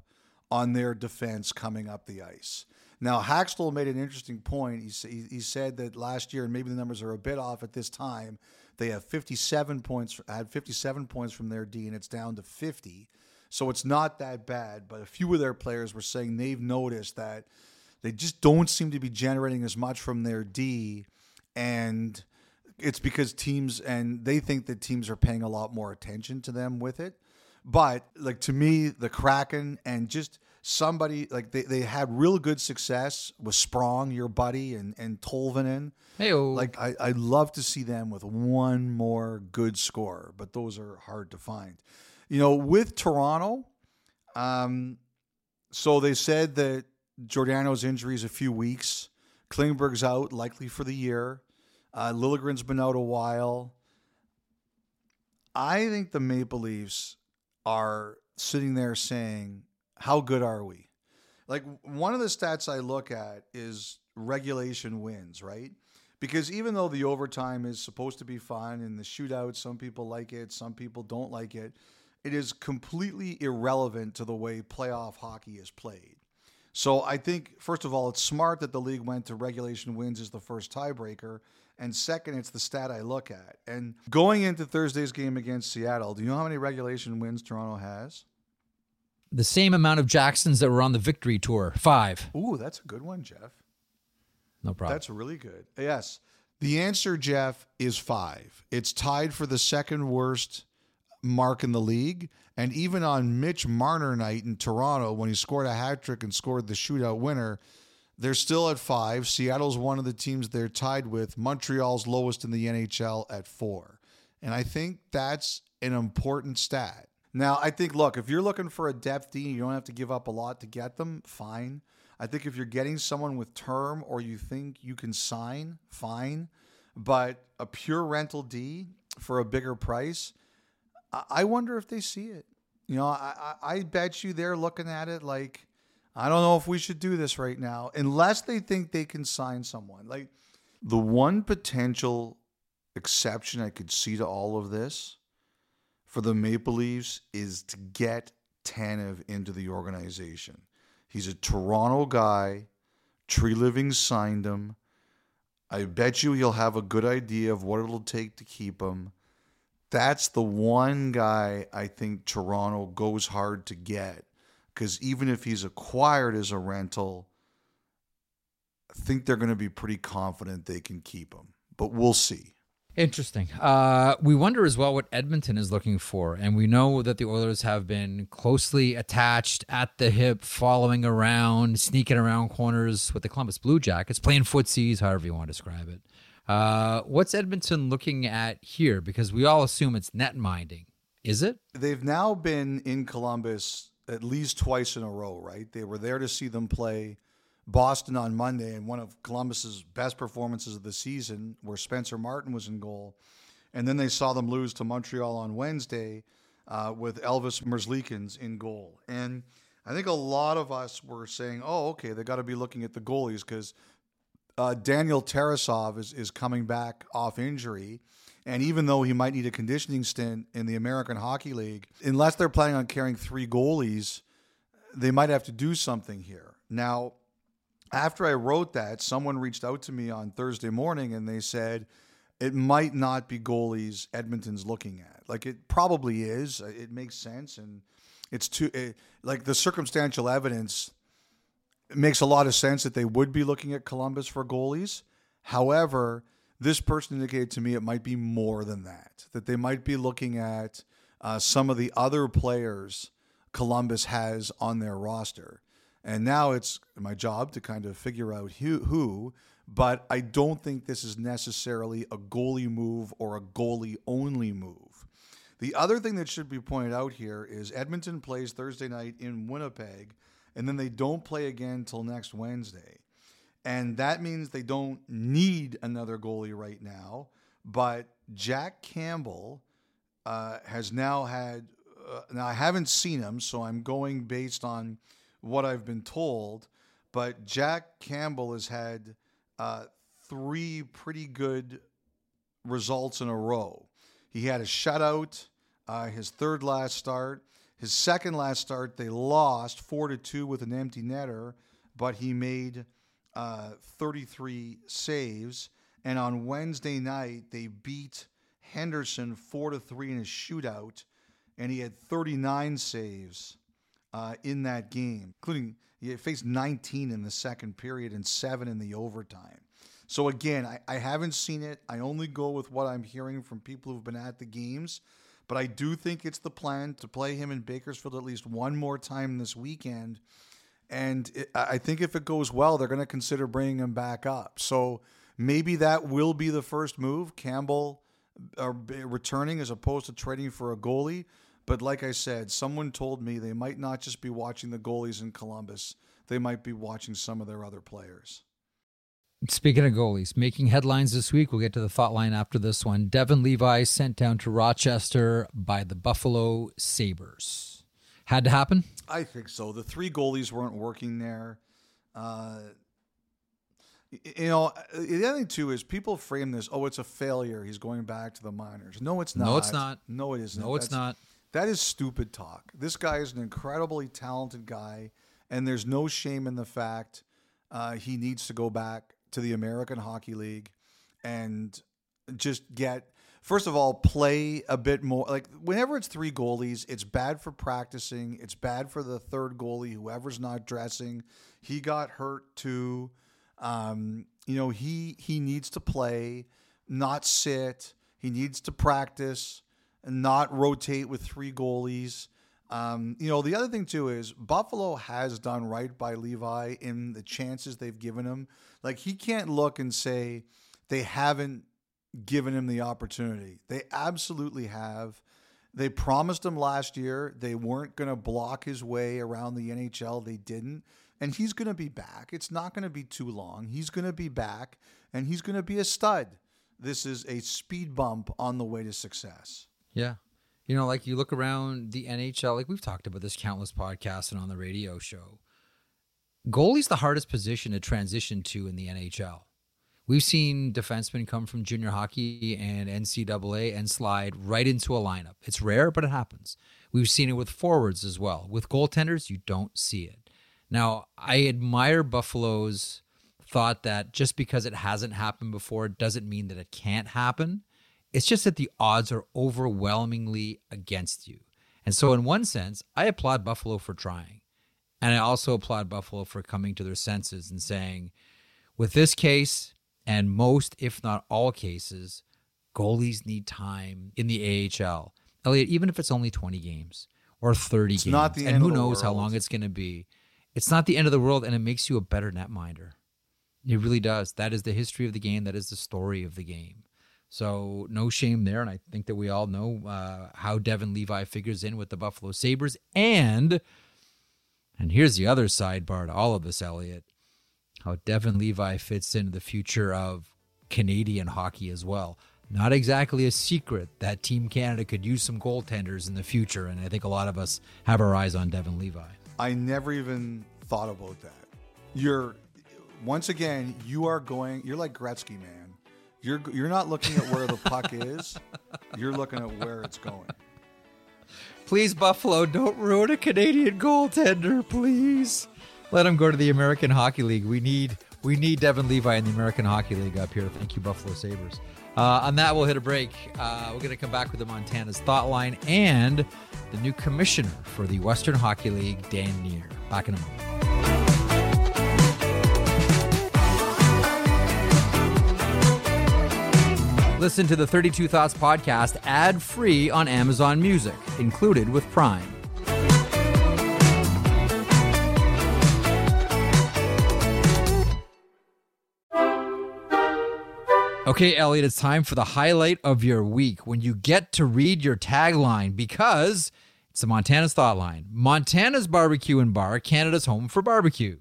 S1: on their defense coming up the ice. Now, Hakstol made an interesting point. He, he, he said that last year, and maybe the numbers are a bit off at this time, they have 57 points, had 57 points from their D, and it's down to 50. So it's not that bad. But a few of their players were saying they've noticed that they just don't seem to be generating as much from their D, and it's because teams and they think that teams are paying a lot more attention to them with it. But like to me, the Kraken and just somebody like they, they had real good success with Sprong, your buddy, and and Tolvanen.
S2: Hey,
S1: Like I, I'd love to see them with one more good score, but those are hard to find. You know, with Toronto, um, so they said that Giordano's injury is a few weeks. Klingberg's out, likely for the year. Uh, Liljegren's been out a while. I think the Maple Leafs are sitting there saying, How good are we? Like, one of the stats I look at is regulation wins, right? Because even though the overtime is supposed to be fun and the shootout, some people like it, some people don't like it, it is completely irrelevant to the way playoff hockey is played. So I think, first of all, it's smart that the league went to regulation wins as the first tiebreaker. And second, it's the stat I look at. And going into Thursday's game against Seattle, do you know how many regulation wins Toronto has?
S2: the same amount of Jacksons that were on the victory tour. Five.
S1: Ooh, that's a good one, Jeff.
S2: No problem.
S1: That's really good. Yes. The answer, Jeff, is five. It's tied for the second worst mark in the league. And even on Mitch Marner night in Toronto, when he scored a hat trick and scored the shootout winner, they're still at five. Seattle's one of the teams they're tied with. Montreal's lowest in the NHL at four. And I think that's an important stat. Now, I think, look, if you're looking for a depth D, you don't have to give up a lot to get them, fine. I think if you're getting someone with term or you think you can sign, fine. But a pure rental D for a bigger price, I- wonder if they see it. You know, I, I I bet you they're looking at it like, I don't know if we should do this right now, unless they think they can sign someone. Like the one potential exception I could see to all of this for the Maple Leafs is to get Tanev into the organization. He's a Toronto guy. Treliving signed him. I bet you he'll have a good idea of what it'll take to keep him. That's the one guy I think Toronto goes hard to get because even if he's acquired as a rental, I think they're going to be pretty confident they can keep him. But we'll see.
S2: Interesting. Uh, we wonder as well what Edmonton is looking for, and we know that the Oilers have been closely attached at the hip, following around, sneaking around corners with the Columbus Blue Jackets, playing footsies, however you want to describe it. Uh, what's Edmonton looking at here? Because we all assume it's net minding. Is it?
S1: They've now been in Columbus at least twice in a row, right? They were there to see them play Boston on Monday and one of Columbus's best performances of the season, where Spencer Martin was in goal. And then they saw them lose to Montreal on Wednesday uh, with Elvis Merzlikins in goal. And I think a lot of us were saying, oh, okay, they got to be looking at the goalies because uh, Daniil Tarasov is, is coming back off injury. And even though he might need a conditioning stint in the American Hockey League, unless they're planning on carrying three goalies, they might have to do something here. Now, after I wrote that, someone reached out to me on Thursday morning and they said it might not be goalies Edmonton's looking at. Like it probably is. It makes sense. And it's too, it, like the circumstantial evidence it makes a lot of sense that they would be looking at Columbus for goalies. However, this person indicated to me it might be more than that. That they might be looking at uh, some of the other players Columbus has on their roster. And now it's my job to kind of figure out who, who, but I don't think this is necessarily a goalie move or a goalie only move. The other thing that should be pointed out here is Edmonton plays Thursday night in Winnipeg, and then they don't play again until next Wednesday. And that means they don't need another goalie right now. But Jack Campbell uh, has now had, uh, now I haven't seen him, so I'm going based on what I've been told. But Jack Campbell has had uh, three pretty good results in a row. He had a shutout, uh, his third last start. His second last start, they lost four to two with an empty netter, but he made uh, 33 saves. And on Wednesday night, they beat Henderson four to three in a shootout, and he had 39 saves uh, in that game, including he faced 19 in the second period and seven in the overtime. So again, I, I haven't seen it. I only go with what I'm hearing from people who've been at the games. But I do think it's the plan to play him in Bakersfield at least one more time this weekend. And it, I think if it goes well, they're going to consider bringing him back up. So maybe that will be the first move. Campbell uh, returning as opposed to trading for a goalie. But like I said, someone told me they might not just be watching the goalies in Columbus, they might be watching some of their other players.
S2: Speaking of goalies, making headlines this week, we'll get to the thought line after this one. Devon Levi sent down to Rochester by the Buffalo Sabres. Had to happen?
S1: I think so. The three goalies weren't working there. Uh, you know, the other thing too is people frame this. Oh, it's a failure. He's going back to the minors. No, it's not.
S2: No, it's not.
S1: No, it isn't.
S2: No, it's
S1: That's,
S2: not.
S1: That is stupid talk. This guy is an incredibly talented guy, and there's no shame in the fact uh, he needs to go back to the American Hockey League and just get first of all play a bit more like whenever it's three goalies it's bad for practicing it's bad for the third goalie whoever's not dressing. He got hurt too. Um, you know he he needs to play not sit. He needs to practice and not rotate with three goalies um, you know, the other thing too is Buffalo has done right by Levi in the chances they've given him. Like he can't look and say they haven't given him the opportunity. They absolutely have. They promised him last year they weren't going to block his way around the NHL. They didn't. And he's going to be back. It's not going to be too long. He's going to be back and he's going to be a stud. This is a speed bump on the way to success.
S2: Yeah. You know, like you look around the NHL, like we've talked about this countless podcasts and on the radio show. Goalie's the hardest position to transition to in the NHL. We've seen defensemen come from junior hockey and NCAA and slide right into a lineup. It's rare, but it happens. We've seen it with forwards as well. With goaltenders, you don't see it. Now, I admire Buffalo's thought that just because it hasn't happened before doesn't mean that it can't happen. It's just that the odds are overwhelmingly against you. And so, in one sense, I applaud Buffalo for trying. And I also applaud Buffalo for coming to their senses and saying, with this case, and most, if not all cases, goalies need time in the AHL. Elliotte, even if it's only 20 games or 30
S1: it's
S2: games, and who knows how long it's going to be, it's not the end of the world and it makes you a better netminder. It really does. That is the history of the game. That is the story of the game. So no shame there, and I think that we all know uh, how Devon Levi figures in with the Buffalo Sabres, and and here's the other sidebar to all of this, Elliotte, how Devon Levi fits into the future of Canadian hockey as well. Not exactly a secret that Team Canada could use some goaltenders in the future, and I think a lot of us have our eyes on Devon Levi.
S1: I never even thought about that. You're once again, you are going. You're like Gretzky, man. You're you're not looking at where the puck is. You're looking at where it's going.
S2: Please, Buffalo, don't ruin a Canadian goaltender, please. Let him go to the American Hockey League. We need we need Devon Levi in the American Hockey League up here. Thank you, Buffalo Sabres. Uh, on that, we'll hit a break. Uh, we're going to come back with the Montana's Thought Line and the new commissioner for the Western Hockey League, Dan Near. Back in a moment. Listen to the 32 Thoughts podcast ad free on Amazon Music, included with Prime. Okay, Elliotte, it's time for the highlight of your week when you get to read your tagline because it's the Montana's Thought Line. Montana's Barbecue and Bar, Canada's home for barbecue.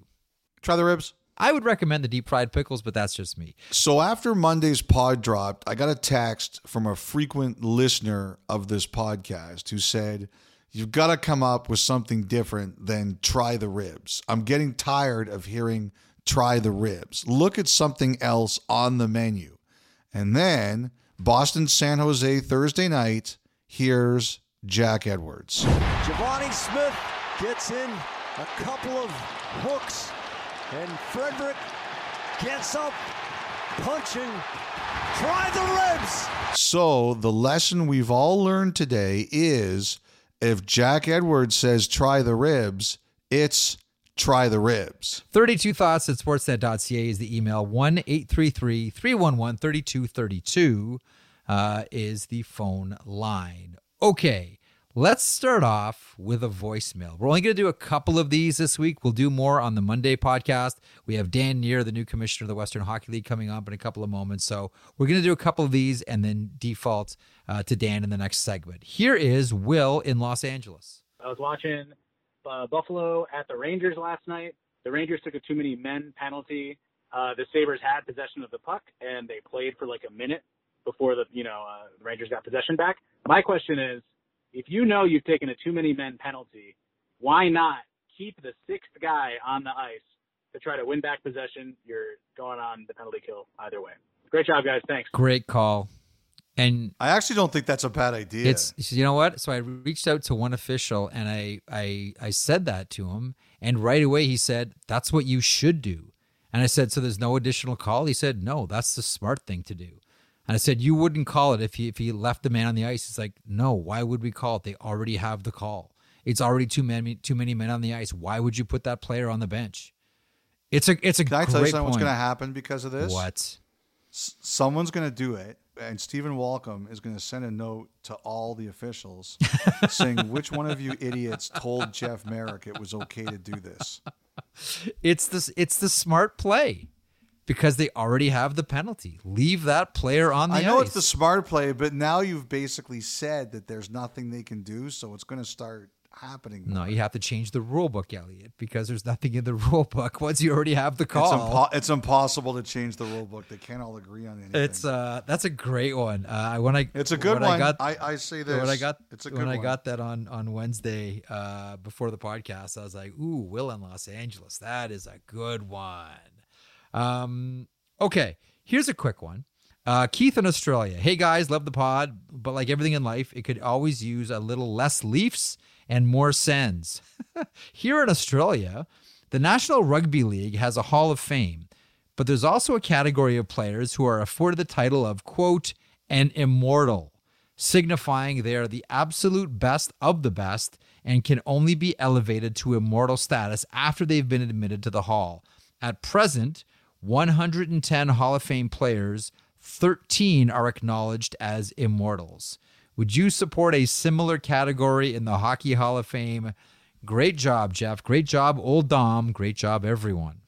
S1: Try the ribs.
S2: I would recommend the deep fried pickles, but that's just me.
S1: So after Monday's pod dropped, I got a text from a frequent listener of this podcast who said, You've got to come up with something different than try the ribs. I'm getting tired of hearing try the ribs. Look at something else on the menu. And then Boston San Jose Thursday night, here's Jack Edwards.
S3: Givani Smith gets in a couple of hooks, and Frederic gets up, punching. Try the ribs.
S1: So the lesson we've all learned today is if Jack Edwards says try the ribs, it's try the ribs.
S2: 32 thoughts at sportsnet.ca is the email. 1 833 311 3232 uh, is the phone line. Okay, let's start off with a voicemail. We're only going to do a couple of these this week. We'll do more on the Monday podcast. We have Dan Near, the new commissioner of the Western Hockey League, coming up in a couple of moments. So we're going to do a couple of these and then default uh, to Dan in the next segment. Here is Will in Los Angeles.
S4: I was watching uh, Buffalo at the Rangers last night. The Rangers took a too many men penalty. Uh, the Sabres had possession of the puck and they played for like a minute before the you know uh, the Rangers got possession back. My question is, if you know you've taken a too many men penalty, why not keep the sixth guy on the ice to try to win back possession? You're going on the penalty kill either way. Great job, guys. Thanks.
S2: Great call. And
S1: I actually don't think that's a bad idea.
S2: It's you know what? So I reached out to one official and I I I said that to him and right away he said that's what you should do. And I said so there's no additional call? He said no, that's the smart thing to do. And I said you wouldn't call it if he if he left the man on the ice. It's like no, why would we call it? They already have the call. It's already too many too many men on the ice. Why would you put that player on the bench? It's a it's a
S1: Can I
S2: great
S1: tell you something what's going to happen because of this?
S2: What?
S1: S- someone's going to do it, and Stephen Walkom is going to send a note to all the officials saying, "Which one of you idiots told Jeff Marek it was okay to do this?"
S2: It's this it's the smart play because they already have the penalty. Leave that player on the
S1: I know
S2: ice.
S1: it's the smart play, but now you've basically said that there's nothing they can do, so it's going to start happening.
S2: No, you have to change the rule book, Elliotte, because there's nothing in the rule book once you already have the
S1: It's,
S2: call.
S1: impo- it's impossible to change the rule book. They can't all agree on anything.
S2: It's uh that's a great one. Uh when I
S1: It's a good
S2: when
S1: one.
S2: I got
S1: I, I say this.
S2: when I got
S1: it's a good
S2: when I got that on on Wednesday uh before the podcast, I was like, "Ooh, Will in Los Angeles. That is a good one." Um okay, here's a quick one. Uh, Keith in Australia. Hey guys, love the pod, but like everything in life, it could always use a little less Leafs and more Sens. Here in Australia, the National Rugby League has a Hall of Fame, but there's also a category of players who are afforded the title of, quote, an immortal, signifying they are the absolute best of the best and can only be elevated to immortal status after they've been admitted to the Hall. At present, 110 Hall of Fame players, 13 are acknowledged as immortals. Would you support a similar category in the Hockey Hall of Fame? Great job, Jeff. Great job, old Dom. Great job, everyone.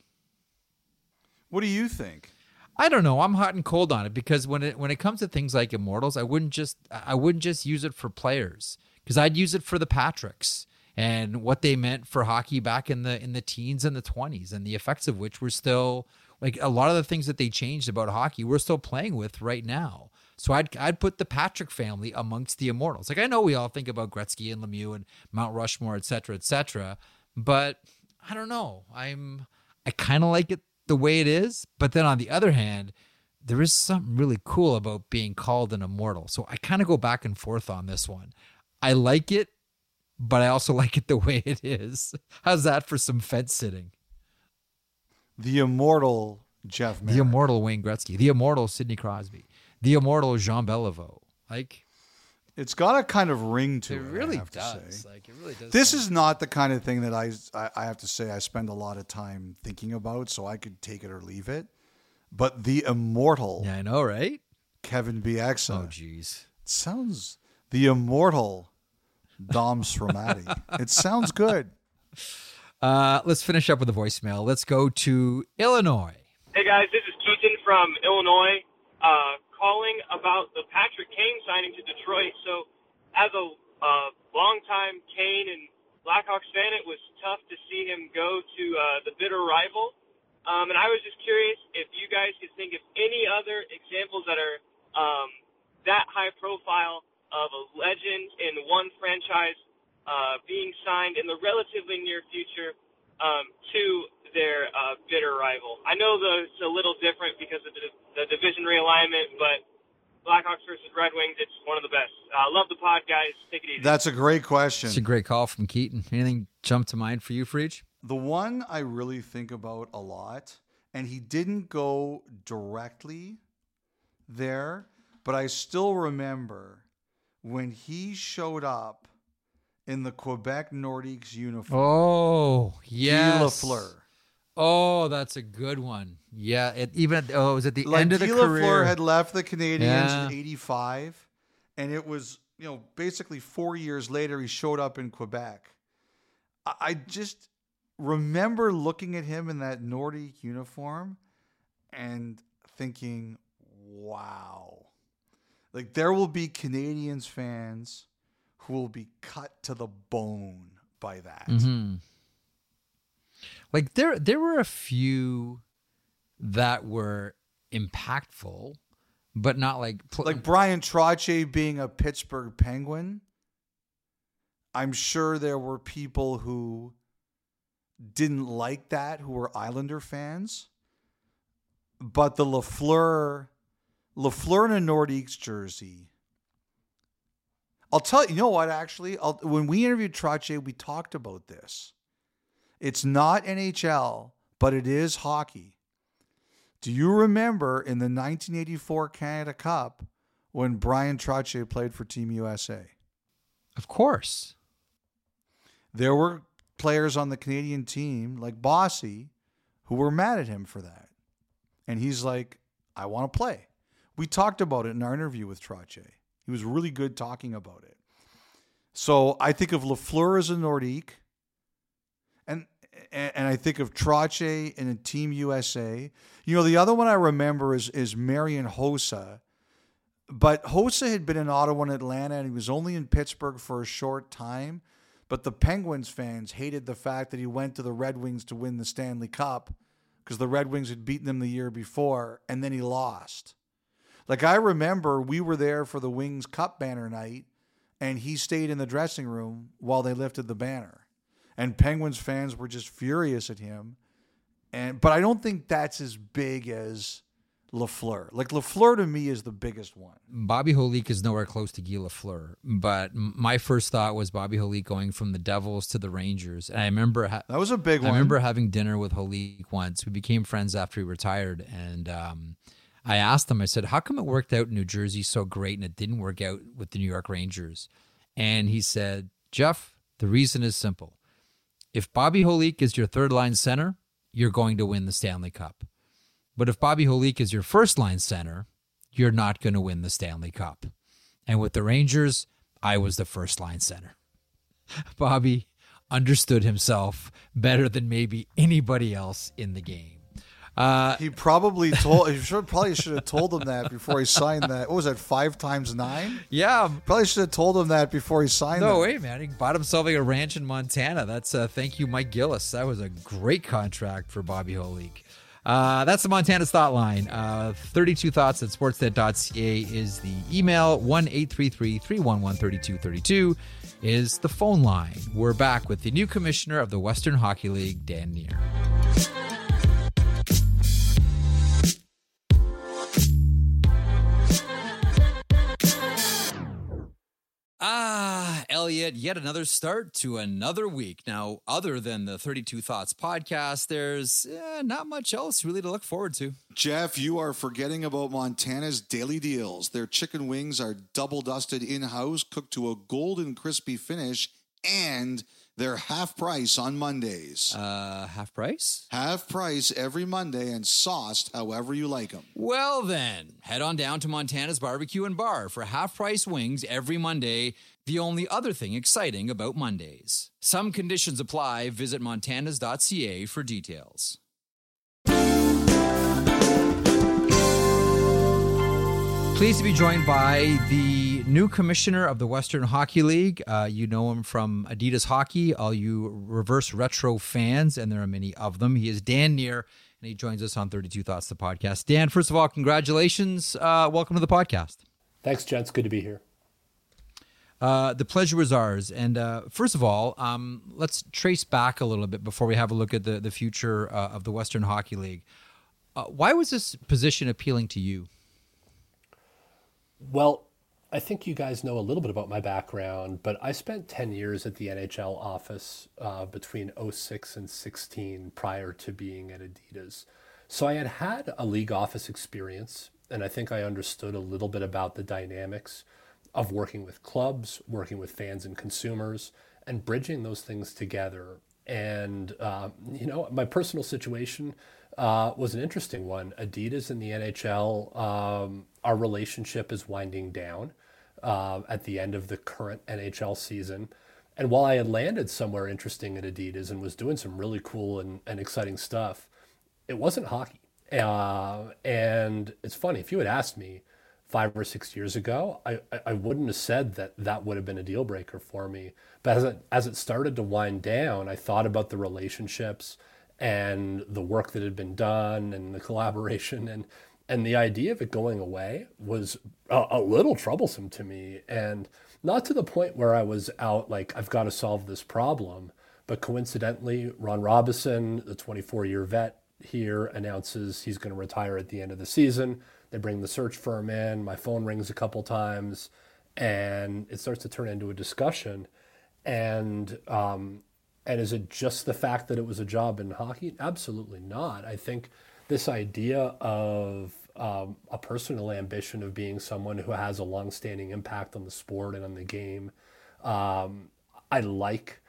S1: What do you think?
S2: I don't know. I'm hot and cold on it because when it when it comes to things like immortals, I wouldn't just I wouldn't just use it for players because I'd use it for the Patricks and what they meant for hockey back in the in the teens and the 20s and the effects of which were still like a lot of the things that they changed about hockey we're still playing with right now. So I'd I'd put the Patrick family amongst the immortals. Like I know we all think about Gretzky and Lemieux and Mount Rushmore, et cetera, et cetera, but I don't know. I'm I kind of like it the way it is, but then on the other hand, there is something really cool about being called an immortal. So I kind of go back and forth on this one. I like it, but I also like it the way it is. How's that for some fence sitting?
S1: The immortal Jeff.
S2: The immortal Wayne Gretzky, the immortal Sidney Crosby, the immortal Jean Beliveau. Like
S1: It's got a kind of ring to
S2: it
S1: it.
S2: Really does. Like it really does.
S1: This is not the kind of thing that I, I I have to say I spend a lot of time thinking about, so I could take it or leave it. But the immortal,
S2: Yeah, I know, right?
S1: Kevin Bieksa.
S2: Oh, jeez.
S1: It sounds the immortal Dom Sramaty. it sounds good.
S2: Uh, let's finish up with a voicemail. Let's go to Illinois.
S5: Hey guys, this is Keaton from Illinois, uh, calling about the Patrick Kane signing to Detroit. So, as a uh, longtime Kane and Blackhawks fan, it was tough to see him go to uh, the bitter rival. Um, and I was just curious if you guys could think of any other examples that are um, that high profile of a legend in one franchise uh, being signed in the relatively near future um, to their uh, bitter rival. I know the, it's a little different because of the, the division realignment, but Blackhawks versus Red Wings, it's one of the best. Uh, love the pod, guys. Take it easy.
S1: That's a great question.
S2: It's a great call from Keaton. Anything jump to mind for you, Friedge?
S1: The one I really think about a lot, and he didn't go directly there, but I still remember when he showed up in the Quebec Nordiques uniform.
S2: Oh,
S1: Guy
S2: yes.
S1: Lafleur.
S2: Oh, that's a good one. Yeah, it even oh, it was at the
S1: Like
S2: end of the
S1: Guy
S2: career.
S1: Lafleur had left the Canadiens
S2: Yeah.
S1: in '85, and it was you know basically four years later he showed up in Quebec. I, I just remember looking at him in that Nordic uniform and thinking, "Wow!" Like there will be Canadiens fans who will be cut to the bone by that.
S2: Mhm. Like there, there were a few that were impactful, but not like pl-
S1: like Bryan Trottier being a Pittsburgh Penguin, I'm sure there were people who didn't like that who were Islander fans. But the Lafleur, Lafleur in a Nordiques jersey. I'll tell you, you know what? Actually, I'll, when we interviewed Trottier, we talked about this. It's not NHL, but it is hockey. Do you remember in the 1984 Canada Cup when Bryan Trottier played for Team USA?
S2: of course.
S1: There were players on the Canadian team, like Bossy, who were mad at him for that. And he's like, I want to play. We talked about it in our interview with Trottier. He was really good talking about it. So I think of Lafleur as a Nordique, and and I think of Trottier in a Team USA. You know, the other one I remember is is Marian Hossa, but Hossa had been in Ottawa and Atlanta, and he was only in Pittsburgh for a short time. But the Penguins fans hated the fact that he went to the Red Wings to win the Stanley Cup because the Red Wings had beaten them the year before, and then he lost. Like I remember, we were there for the Wings Cup banner night, and he stayed in the dressing room while they lifted the banner, and Penguins fans were just furious at him. And but I don't think that's as big as Lafleur. Like Lafleur to me is the biggest one.
S2: Bobby Holik is nowhere close to Guy Lafleur, but my first thought was Bobby Holik going from the Devils to the Rangers. And I remember ha-
S1: That was a big
S2: I
S1: one.
S2: I remember having dinner with Holik once. We became friends after he retired, and um, I asked him. I said, "How come it worked out in New Jersey so great and it didn't work out with the New York Rangers?" And he said, "Jeff, the reason is simple. If Bobby Holik is your third line center, you're going to win the Stanley Cup. But if Bobby Holik is your first line center, you're not going to win the Stanley Cup. And with the Rangers, I was the first line center. Bobby understood himself better than maybe anybody else in the game. Uh,
S1: He probably told. He should, probably should have told him that before he signed that. What was that? Five times nine.
S2: yeah.
S1: Probably should have told him that before he signed.
S2: No
S1: that.
S2: way, man. He bought himself like a ranch in Montana. That's uh, thank you, Mike Gillis. That was a great contract for Bobby Holik. Uh, that's the Montana's Thought Line. Uh, 32 Thoughts at sportsnet.ca is the email. 1 833 311 3232 is the phone line. We're back with the new commissioner of the Western Hockey League, Dan Near. Ah, Elliotte, yet another start to another week. Now, other than the 32 Thoughts podcast, there's eh, not much else really to look forward to.
S1: Jeff, you are forgetting about Montana's daily deals. Their chicken wings are double dusted in house, cooked to a golden crispy finish and they're half price on Mondays.
S2: Uh, half price?
S1: half price every Monday and sauced however you like them.
S2: Well, then, head on down to Montana's Barbecue and Bar for half price wings every Monday. The only other thing exciting about Mondays. Some conditions apply. Visit montanas.ca for details. Pleased to be joined by the new commissioner of the Western Hockey League. Uh, you know him from Adidas Hockey, all you reverse retro fans, and there are many of them. He is Dan Near, and he joins us on 32 Thoughts, the podcast. Dan, first of all, congratulations. Uh, welcome to the podcast.
S6: Thanks, gents. Good to be here.
S2: Uh, the pleasure was ours. And uh, first of all, um, let's trace back a little bit before we have a look at the, the future uh, of the Western Hockey League. Uh, why was this position appealing to you?
S6: Well, I think you guys know a little bit about my background, but I spent 10 years at the NHL office uh, between 06 and 16 prior to being at Adidas. So I had had a league office experience, and I think I understood a little bit about the dynamics of working with clubs, working with fans and consumers, and bridging those things together. And, uh, you know, my personal situation uh, was an interesting one. Adidas and the NHL, um, our relationship is winding down uh, at the end of the current NHL season. And while I had landed somewhere interesting at Adidas and was doing some really cool and, and exciting stuff, it wasn't hockey. Uh, and it's funny, if you had asked me five or six years ago, I, I wouldn't have said that that would have been a deal breaker for me. But as it, as it started to wind down, I thought about the relationships and the work that had been done and the collaboration and and the idea of it going away was a, a, little troublesome to me and not to the point where i was out like i've got to solve this problem but coincidentally ron robison the 24 year vet here announces he's going to retire at the end of the season they bring the search firm in my phone rings a couple times and it starts to turn into a discussion and um, and is it just the fact that it was a job in hockey? Absolutely not. I think this idea of um, a personal ambition of being someone who has a long-standing impact on the sport and on the game. Um, I like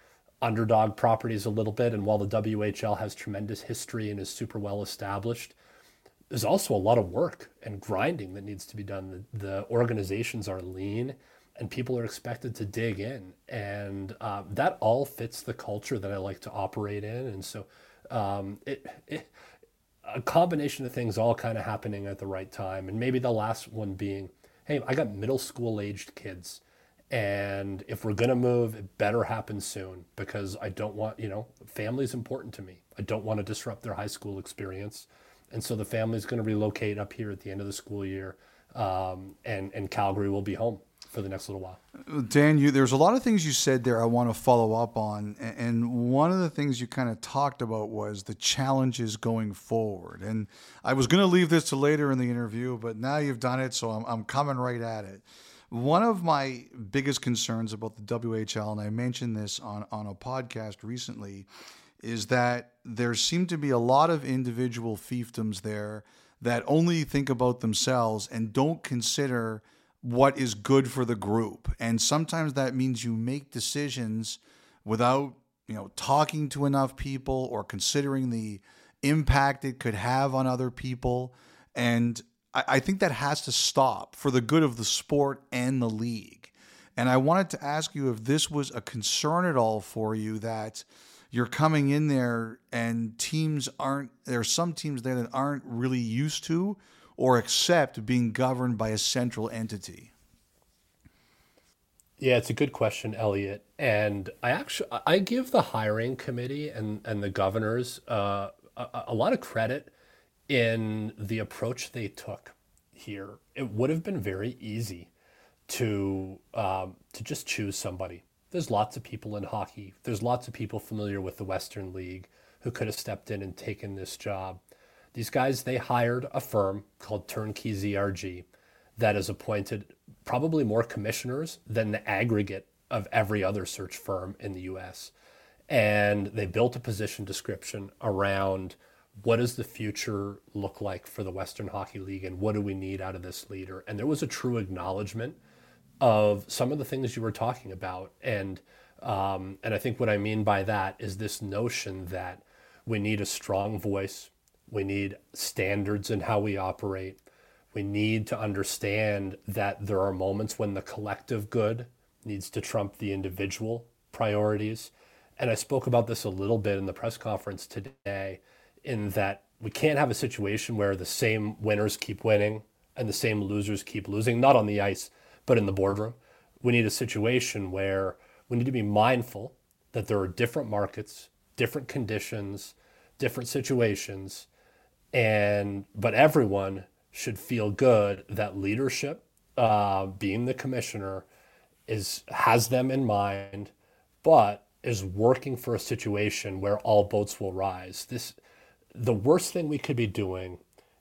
S6: underdog properties a little bit, and while the WHL has tremendous history and is super well established, there's also a lot of work and grinding that needs to be done. The, the organizations are lean and people are expected to dig in and uh, that all fits the culture that i like to operate in and so um, it, it, a combination of things all kind of happening at the right time and maybe the last one being hey i got middle school aged kids and if we're going to move it better happen soon because i don't want you know family is important to me. I don't want to disrupt their high school experience and so the family is going to relocate up here at the end of the school year um, and, and calgary will be home for the next little while.
S1: Dan, you there's a lot of things you said there I want to follow up on, and one of the things you kind of talked about was the challenges going forward. And I was going to leave this to later in the interview, but now you've done it, so I'm, I'm coming right at it. One of my biggest concerns about the WHL, and I mentioned this on, on a podcast recently, is that there seem to be a lot of individual fiefdoms there that only think about themselves and don't consider – what is good for the group. And sometimes that means you make decisions without, you know, talking to enough people or considering the impact it could have on other people. And I, I think that has to stop for the good of the sport and the league. And I wanted to ask you if this was a concern at all for you that you're coming in there and teams aren't, there are some teams there that aren't really used to or accept being governed by a central entity?
S6: Yeah, it's a good question, Elliotte. And I actually I give the hiring committee and and the governors uh, a, a lot of credit in the approach they took here. It would have been very easy to um, to just choose somebody. There's lots of people in hockey. There's lots of people familiar with the Western League who could have stepped in and taken this job. These guys, they hired a firm called Turnkey ZRG that has appointed probably more commissioners than the aggregate of every other search firm in the US. And they built a position description around what does the future look like for the Western Hockey League and what do we need out of this leader? And there was a true acknowledgement of some of the things you were talking about. And Um, and I think what I mean by that is this notion that we need a strong voice, we need standards in how we operate, we need to understand that there are moments when the collective good needs to trump the individual priorities. And I spoke about this a little bit in the press conference today, in that we can't have a situation where the same winners keep winning and the same losers keep losing, not on the ice, but in the boardroom. We need a situation where we need to be mindful that there are different markets, different conditions, different situations, and but everyone should feel good that leadership, uh, being the commissioner, is has them in mind, but is working for a situation where all boats will rise. This, the worst thing we could be doing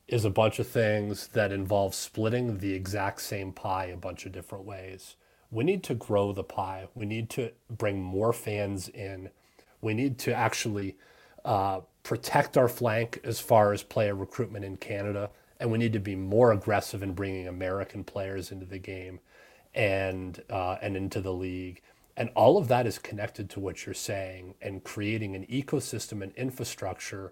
S6: is a bunch of things that involve splitting the exact same pie a bunch of different ways. We need to grow the pie. We need to bring more fans in. We need to actually uh, protect our flank as far as player recruitment in Canada and we need to be more aggressive in bringing American players into the game and uh, and into the league. And all of that is connected to what you're saying and creating an ecosystem and infrastructure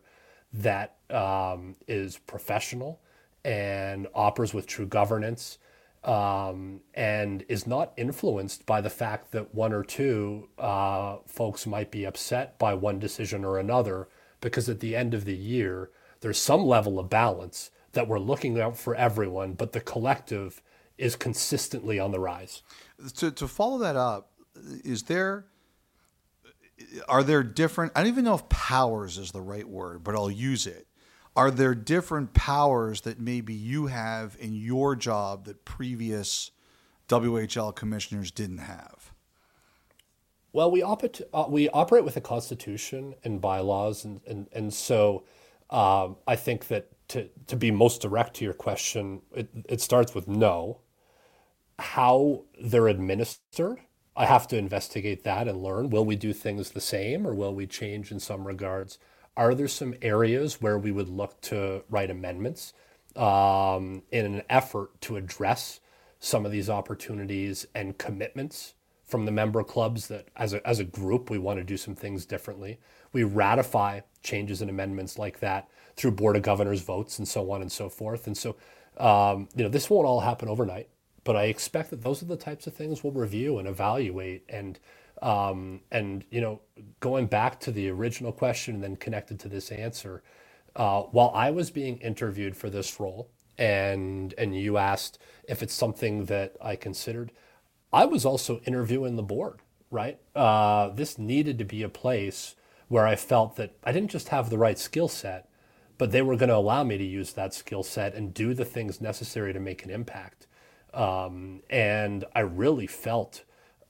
S6: that um, is professional and operates with true governance um, and is not influenced by the fact that one or two uh, folks might be upset by one decision or another, because at the end of the year, there's some level of balance that we're looking out for everyone, but the collective is consistently on the rise.
S1: To, to follow that up, is there are there different I don't even know if powers is the right word, but I'll use it. Are there different powers that maybe you have in your job that previous WHL commissioners didn't have?
S6: Well, we operate uh, we operate with a constitution and bylaws, and and and so um, I think that to, to be most direct to your question, it, it starts with no. How they're administered, I have to investigate that and learn. Will we do things the same or will we change in some regards? Are there some areas where we would look to write amendments um, in an effort to address some of these opportunities and commitments from the member clubs that as a, as a group we want to do some things differently? We ratify changes and amendments like that through board of governors votes and so on and so forth. And so, um, you know, this won't all happen overnight, but I expect that those are the types of things we'll review and evaluate. And um, and you know, going back to the original question and then connected to this answer, uh, while I was being interviewed for this role, and and you asked if it's something that I considered, I was also interviewing the board. Right, uh, this needed to be a place where I felt that I didn't just have the right skill set, but they were going to allow me to use that skill set and do the things necessary to make an impact. Um, and I really felt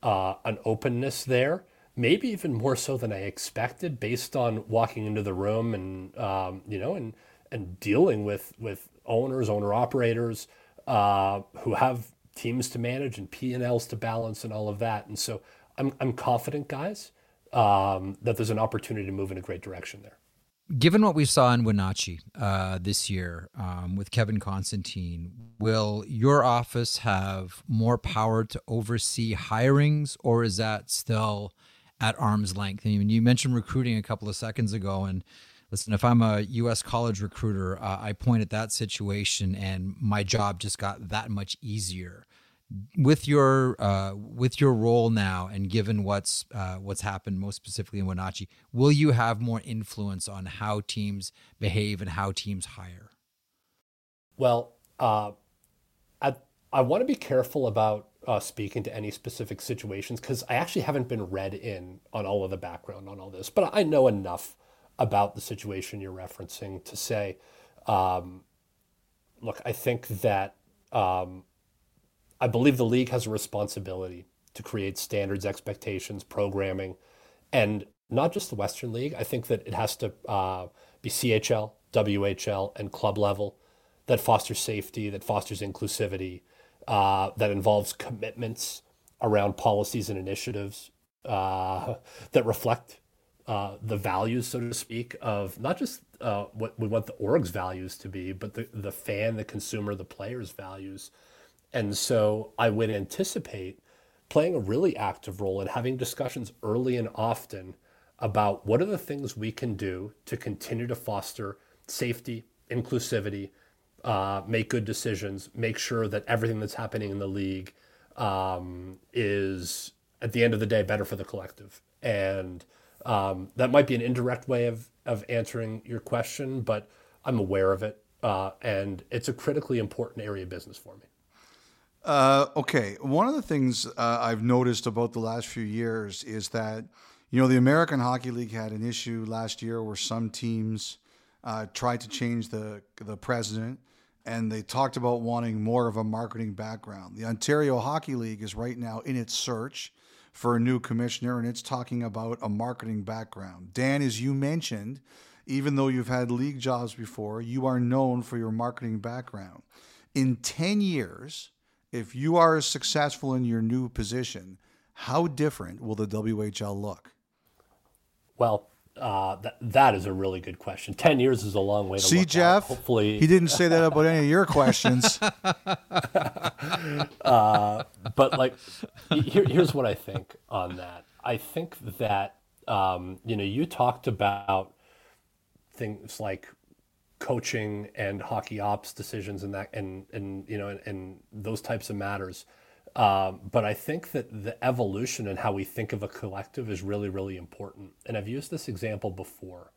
S6: uh, an openness there, maybe even more so than I expected, based on walking into the room and um, you know and and dealing with with owners, owner operators uh, who have teams to manage and P and Ls to balance and all of that. And so I'm I'm confident, guys, um, that there's an opportunity to move in a great direction there.
S2: Given what we saw in Wenatchee uh, this year um, with Kevin Constantine, will your office have more power to oversee hirings, or is that still at arm's length? I mean, you mentioned recruiting a couple of seconds ago, and listen, if I'm a U.S. college recruiter, uh, I point at that situation, and my job just got that much easier with your uh, with your role now, and given what's uh, what's happened most specifically in Wenatchee, will you have more influence on how teams behave and how teams hire?
S6: Well, uh, I I want to be careful about uh, speaking to any specific situations because I actually haven't been read in on all of the background on all this, but I know enough about the situation you're referencing to say, um, look, I think that. Um, I believe the league has a responsibility to create standards, expectations, programming, and not just the Western League. I think that it has to uh, be CHL, WHL, and club level that fosters safety, that fosters inclusivity, uh, that involves commitments around policies and initiatives uh, that reflect uh, the values, so to speak, of not just uh, what we want the org's values to be, but the, the fan, the consumer, the player's values. And so I would anticipate playing a really active role in having discussions early and often about what are the things we can do to continue to foster safety, inclusivity, uh, make good decisions, make sure that everything that's happening in the league um, is, at the end of the day, better for the collective. And um, that might be an indirect way of, of answering your question, but I'm aware of it. Uh, and it's a critically important area of business for me.
S1: Uh, okay. One of the things uh, I've noticed about the last few years is that, you know, the American Hockey League had an issue last year where some teams uh, tried to change the the president, and they talked about wanting more of a marketing background. The Ontario Hockey League is right now in its search for a new commissioner, and it's talking about a marketing background. Dan, as you mentioned, even though you've had league jobs before, you are known for your marketing background. In ten years if you are successful in your new position, how different will the WHL look?
S6: Well, uh, that, that is a really good question. 10 years is a long way to
S1: See, Jeff?
S6: Out. Hopefully.
S1: He didn't say that about any of your questions.
S6: uh, but, like, here, here's what I think on that. I think that, um, you know, you talked about things like coaching and hockey ops decisions and that and and you know and, and those types of matters. Um, but I think that the evolution and how we think of a collective is really really important. And I've used this example before,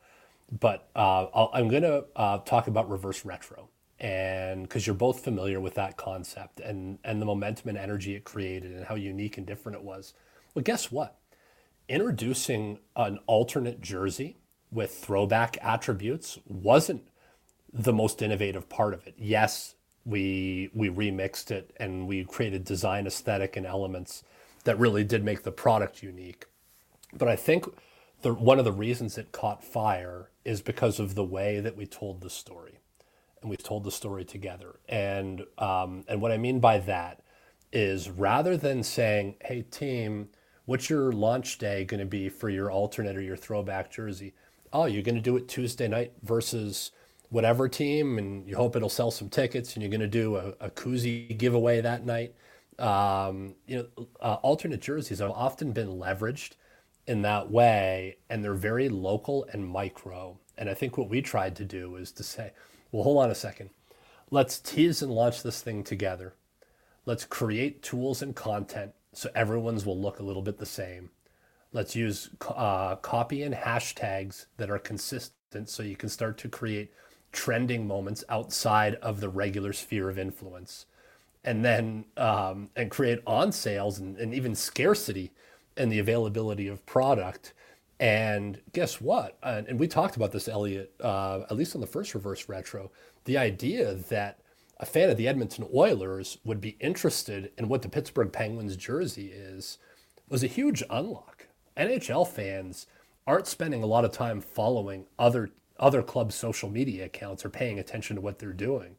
S6: but uh, i am going to uh, talk about reverse retro and because you're both familiar with that concept and and the momentum and energy it created and how unique and different it was. Well, guess what? Introducing an alternate jersey with throwback attributes wasn't the most innovative part of it. Yes, we we remixed it and we created design aesthetic and elements that really did make the product unique. But I think the one of the reasons it caught fire is because of the way that we told the story, and we told the story together. And um, and what I mean by that is rather than saying, "Hey team, what's your launch day going to be for your alternate or your throwback jersey?" Oh, you're going to do it Tuesday night versus whatever team, and you hope it'll sell some tickets, and you're going to do a, a koozie giveaway that night. Um, you know, uh, alternate jerseys have often been leveraged in that way, and they're very local and micro. And I think what we tried to do is to say, well, hold on a second. Let's tease and launch this thing together. Let's create tools and content so everyone's will look a little bit the same. Let's use uh, copy and hashtags that are consistent so you can start to create trending moments outside of the regular sphere of influence. And then um, and create on sales and, and even scarcity and the availability of product. And guess what? And, and we talked about this elliotte uh, at least on the first reverse retro. The idea that a fan of the edmonton oilers would be interested in what the pittsburgh penguins jersey is was a huge unlock. Nhl fans aren't spending a lot of time following other other clubs' social media accounts are paying attention to what they're doing.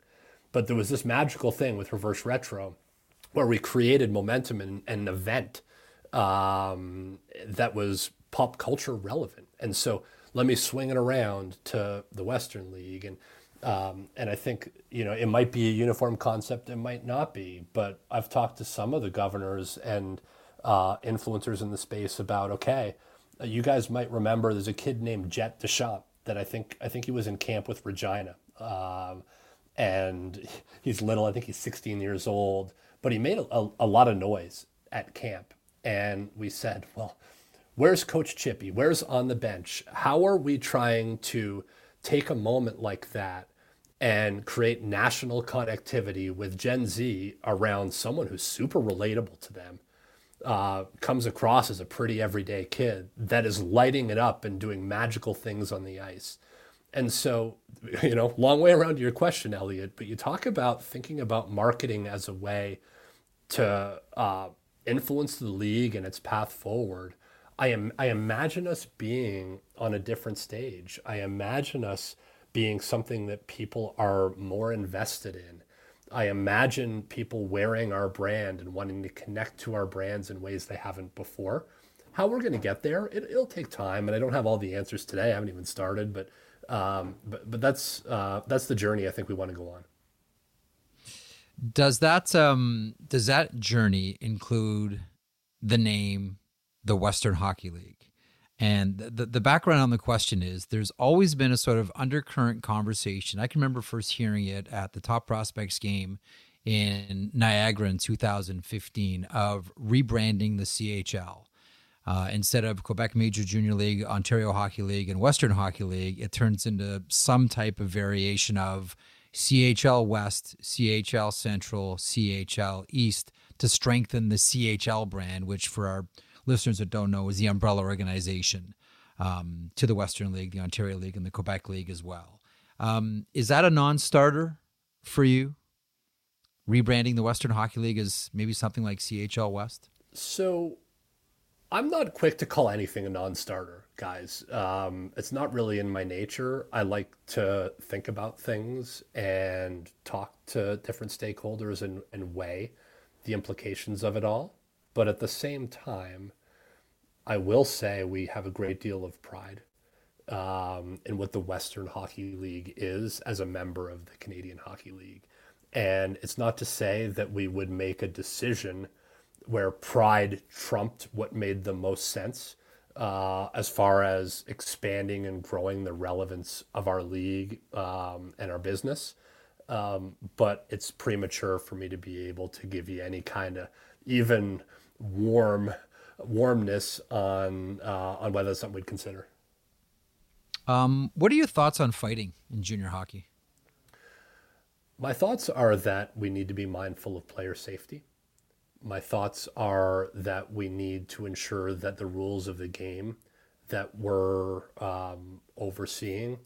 S6: But there was this magical thing with Reverse Retro where we created momentum and an event um, that was pop culture relevant. And so let me swing it around to the Western League. And, um, and I think, you know, it might be a uniform concept, it might not be. But I've talked to some of the governors and uh, influencers in the space about, okay, you guys might remember there's a kid named Jet Deschamps that I think I think he was in camp with Regina, um, and he's little. I think he's 16 years old, but he made a, a, a lot of noise at camp. And we said, well, where's Coach Chippy? Where's on the bench? How are we trying to take a moment like that and create national connectivity with Gen Z around someone who's super relatable to them? Uh, comes across as a pretty everyday kid that is lighting it up and doing magical things on the ice. And so, you know, long way around to your question, Elliotte, but you talk about thinking about marketing as a way to uh, influence the league and its path forward. I am I imagine us being on a different stage. I imagine us being something that people are more invested in I imagine people wearing our brand and wanting to connect to our brands in ways they haven't before. How we're going to get there, it, will take time, and I don't have all the answers today. I haven't even started, but um, but but that's uh, that's the journey I think we want to go on.
S2: Does that um, does that journey include the name, the Western Hockey League. And the, the background on the question is there's always been a sort of undercurrent conversation. I can remember first hearing it at the Top Prospects game in Niagara in 2015 of rebranding the CHL. Uh, instead of Quebec Major Junior League, Ontario Hockey League, and Western Hockey League, it turns into some type of variation of CHL West, CHL Central, CHL East to strengthen the CHL brand, which for our listeners that don't know is the umbrella organization um, to the Western League, the Ontario League, and the Quebec League as well. Um, is that a non starter for you? Rebranding the Western Hockey League as maybe something like CHL West?
S6: So I'm not quick to call anything a non-starter, guys. Um, it's not really in my nature. I like to think about things and talk to different stakeholders and, and weigh the implications of it all. But at the same time, I will say we have a great deal of pride um, in what the Western Hockey League is as a member of the Canadian Hockey League. And it's not to say that we would make a decision – where pride trumped what made the most sense uh, as far as expanding and growing the relevance of our league um, and our business. Um, but it's premature for me to be able to give you any kind of even warm warmness on uh, on whether it's something we'd consider.
S2: Um, what are your thoughts on fighting in junior hockey?
S6: My thoughts are that we need to be mindful of player safety my thoughts are that we need to ensure that the rules of the game that we're um, overseeing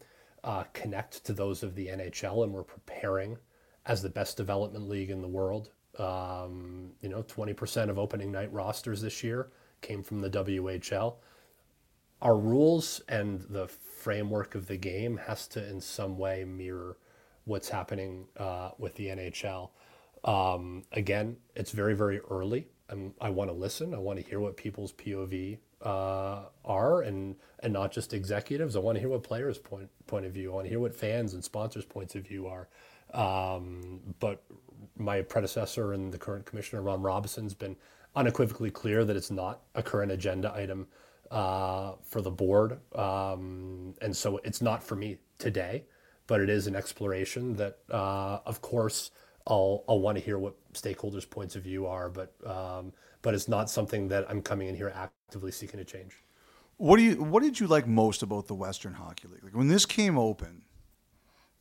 S6: uh, connect to those of the NHL, and we're preparing as the best development league in the world. Um, you know, 20% of opening night rosters this year came from the WHL. Our rules and the framework of the game has to, in some way, mirror what's happening uh, with the NHL. Um, again, it's very, very early. I'm, i want to listen. I want to hear what people's POV uh, are, and and not just executives. I want to hear what players' point point of view. I want to hear what fans and sponsors' points of view are. Um, but my predecessor and the current commissioner, Ron Robison's been unequivocally clear that it's not a current agenda item uh, for the board, um, and so it's not for me today. But it is an exploration that, uh, of course I'll I'll want to hear what stakeholders' points of view are, but um, but it's not something that I'm coming in here actively seeking to change.
S1: What do you What did you like most about the Western Hockey League? Like when this came open,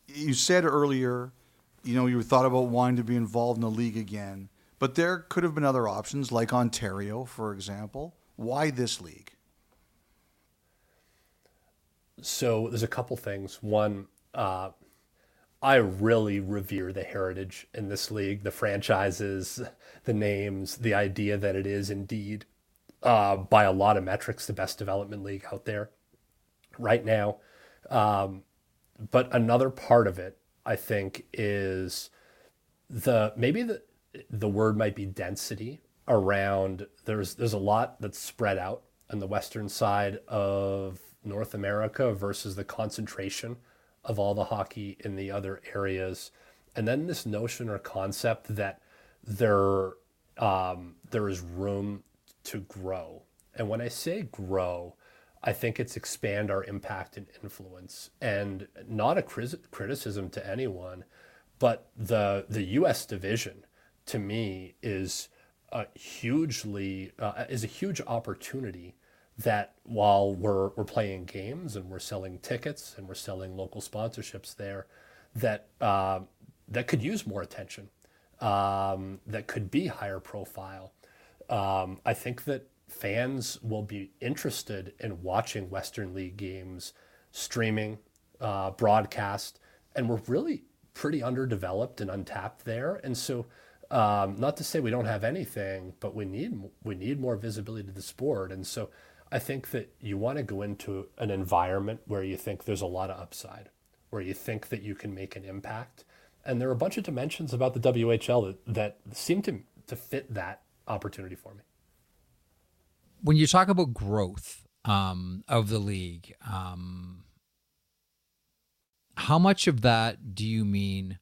S1: you said earlier, you know, you thought about wanting to be involved in the league again, but there could have been other options, like Ontario, for example. Why this league?
S6: So there's a couple things. One, uh, I really revere the heritage in this league, the franchises, the names, the idea that it is indeed, uh, by a lot of metrics, the best development league out there right now. Um, but another part of it, I think, is the maybe the the word might be density around. There's there's a lot that's spread out on the western side of North America versus the concentration of all the hockey in the other areas. And then this notion or concept that there um, there is room to grow. And when I say grow, I think it's expand our impact and influence, and not a criticism to anyone, but the the U.S. division to me is a hugely uh, is a huge opportunity that while we're we're playing games and we're selling tickets and we're selling local sponsorships there, that uh, that could use more attention, um, that could be higher profile. Um, I think that fans will be interested in watching Western League games, streaming, uh, broadcast, and we're really pretty underdeveloped and untapped there, and so. Um, not to say we don't have anything, but we need we need more visibility to the sport, and so I think that you want to go into an environment where you think there's a lot of upside, where you think that you can make an impact. And there are a bunch of dimensions about the WHL that, that seem to, to fit that opportunity for me.
S2: When you talk about growth um, of the league, um, how much of that do you mean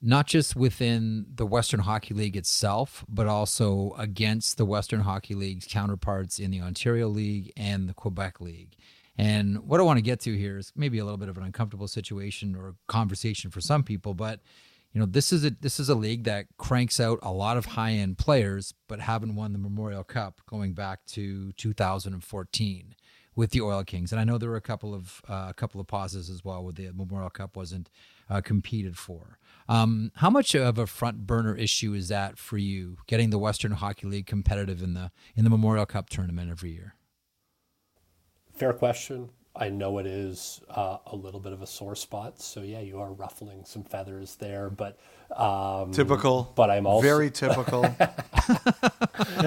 S2: not just within the Western Hockey League itself, but also against the Western Hockey League's counterparts in the Ontario League and the Quebec League. And what I want to get to here is maybe a little bit of an uncomfortable situation or conversation for some people, but you know this is a this is a league that cranks out a lot of high end players, but haven't won the Memorial Cup going back to 2014 with the Oil Kings. And I know there were a couple of uh, a couple of pauses as well, where the Memorial Cup wasn't uh, competed for. Um, how much of a front burner issue is that for you, getting the Western Hockey League competitive in the in the Memorial Cup tournament every year?
S6: Fair question. I know it is uh, a little bit of a sore spot. So yeah, you are ruffling some feathers there, but um,
S1: typical.
S6: But I'm also
S1: very typical.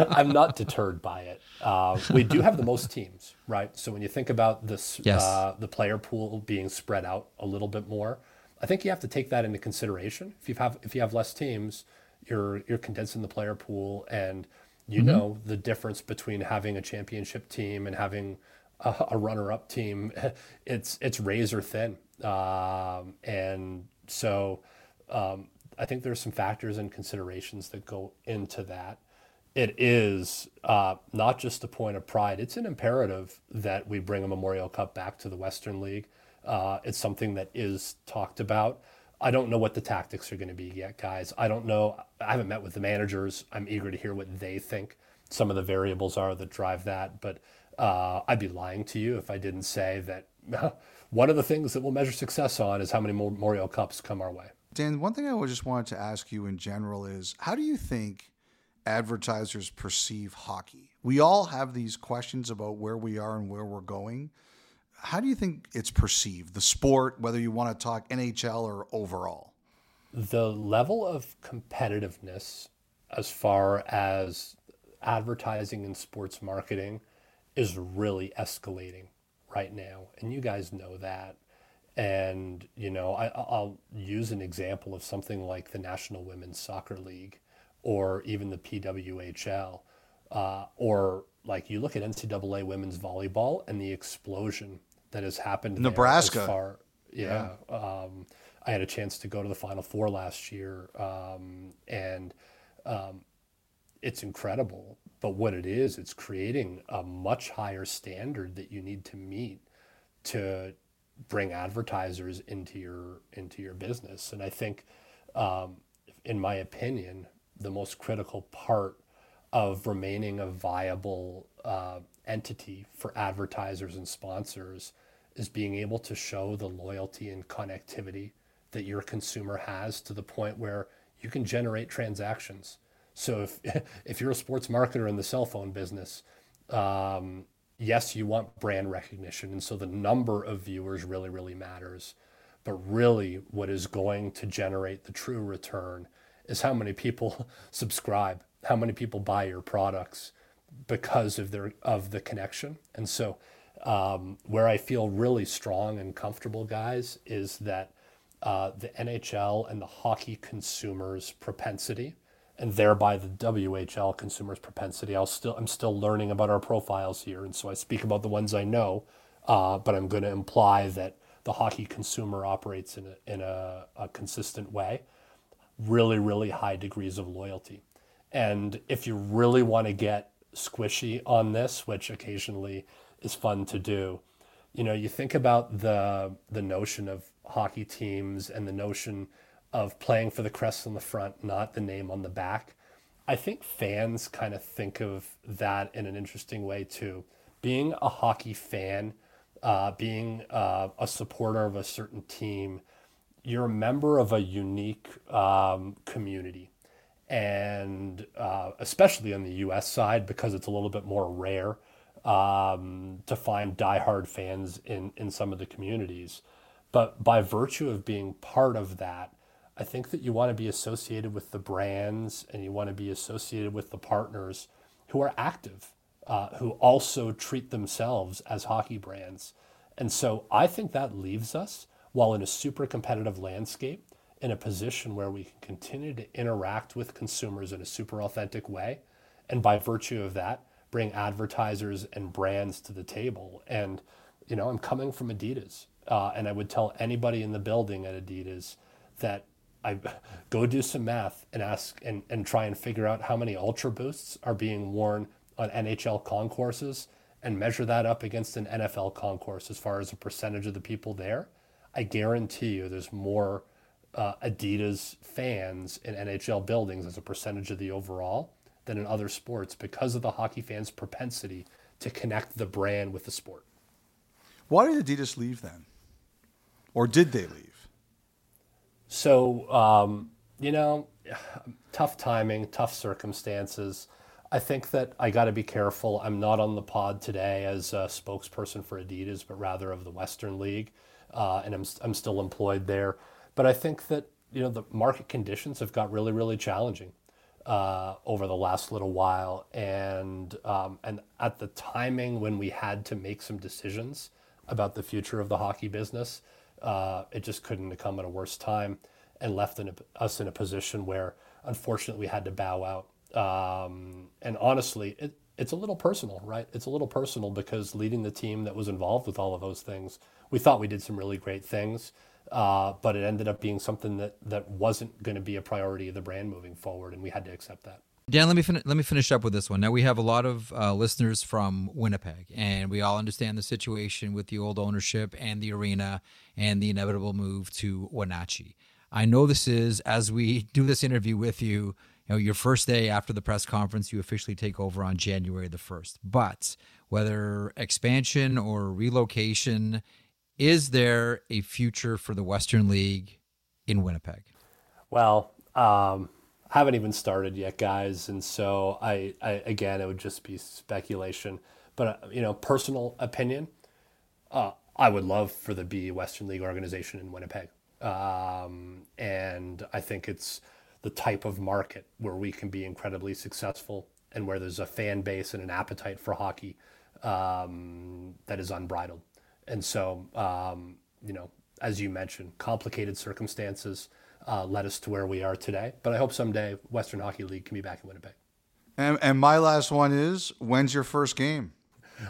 S6: I'm not deterred by it. Uh, we do have the most teams, right? So when you think about this,
S2: yes.
S6: uh, the player pool being spread out a little bit more, I think you have to take that into consideration. If you have if you have less teams, you're you're condensing the player pool, and you mm-hmm. know the difference between having a championship team and having a, a runner-up team, it's it's razor thin, um, and so um, I think there's some factors and considerations that go into that. It is uh, not just a point of pride; it's an imperative that we bring a Memorial Cup back to the Western League. Uh, it's something that is talked about. I don't know what the tactics are going to be yet, guys. I don't know. I haven't met with the managers. I'm eager to hear what they think some of the variables are that drive that, but uh, I'd be lying to you if I didn't say that one of the things that we'll measure success on is how many Memorial Cups come our way.
S1: Dan, one thing I just wanted to ask you in general is how do you think advertisers perceive hockey? We all have these questions about where we are and where we're going. How do you think it's perceived, the sport, whether you want to talk NHL or overall?
S6: The level of competitiveness as far as advertising and sports marketing is really escalating right now. And you guys know that. And, you know, I, I'll use an example of something like the National Women's Soccer League or even the PWHL. Uh, or like you look at NCAA women's volleyball and the explosion that has happened.
S1: Nebraska.
S6: Far, yeah. yeah. Um, I had a chance to go to the Final Four last year, um, and um, it's incredible. But what it is, it's creating a much higher standard that you need to meet to bring advertisers into your into your business. And I think, um, in my opinion, the most critical part of remaining a viable uh, entity for advertisers and sponsors is being able to show the loyalty and connectivity that your consumer has to the point where you can generate transactions so if if you're a sports marketer in the cell phone business, um, yes, you want brand recognition, and so the number of viewers really really matters. But really, what is going to generate the true return is how many people subscribe, how many people buy your products because of their of the connection. And so, um, where I feel really strong and comfortable, guys, is that uh, the NHL and the hockey consumers' propensity and thereby the WHL consumer's propensity. I'll still I'm still learning about our profiles here, and so I speak about the ones I know, uh, but I'm going to imply that the hockey consumer operates in a, in a, a consistent way, really really high degrees of loyalty, and if you really want to get squishy on this, which occasionally is fun to do, you know, you think about the the notion of hockey teams and the notion of playing for the crest on the front, not the name on the back. I think fans kind of think of that in an interesting way too. Being a hockey fan, uh, being uh, a supporter of a certain team, you're a member of a unique um, community. And uh, especially on the US side, because it's a little bit more rare um, to find diehard fans in, in some of the communities. But by virtue of being part of that, I think that you want to be associated with the brands and you want to be associated with the partners who are active, uh, who also treat themselves as hockey brands. And so I think that leaves us, while in a super competitive landscape, in a position where we can continue to interact with consumers in a super authentic way. And by virtue of that, bring advertisers and brands to the table. And, you know, I'm coming from Adidas. Uh, and I would tell anybody in the building at Adidas that I go do some math and ask and, and try and figure out how many Ultra Boosts are being worn on NHL concourses and measure that up against an NFL concourse as far as a percentage of the people there. I guarantee you there's more uh, Adidas fans in NHL buildings as a percentage of the overall than in other sports because of the hockey fans' propensity to connect the brand with the sport.
S1: Why did Adidas leave then? Or did they leave?
S6: So, um, you know, tough timing, tough circumstances. I think that I got to be careful. I'm not on the pod today as a spokesperson for Adidas, but rather of the Western League, uh, and I'm I'm still employed there. But I think that you know the market conditions have got really really challenging uh, over the last little while, and um, and at the timing when we had to make some decisions about the future of the hockey business, uh, it just couldn't have come at a worse time, and left in a, us in a position where unfortunately we had to bow out. Um, and honestly, it, it's a little personal, right? It's a little personal because leading the team that was involved with all of those things, we thought we did some really great things. Uh, but it ended up being something that, that wasn't going to be a priority of the brand moving forward, and we had to accept that.
S2: Dan, let me fin- let me finish up with this one. Now we have a lot of uh, listeners from Winnipeg, and we all understand the situation with the old ownership and the arena and the inevitable move to Wenatchee. I know this is as we do this interview with you, you know, your first day after the press conference, you officially take over on January the first. But whether expansion or relocation is there a future for the Western League in Winnipeg?
S6: Well, um, haven't even started yet, guys, and so I, I again, it would just be speculation. But uh, you know, personal opinion, uh, I would love for the be Western League organization in Winnipeg, um, and I think it's the type of market where we can be incredibly successful and where there's a fan base and an appetite for hockey um, that is unbridled. And so, um, you know, as you mentioned, complicated circumstances uh, led us to where we are today. But I hope someday Western Hockey League can be back in Winnipeg.
S1: And, and my last one is when's your first game?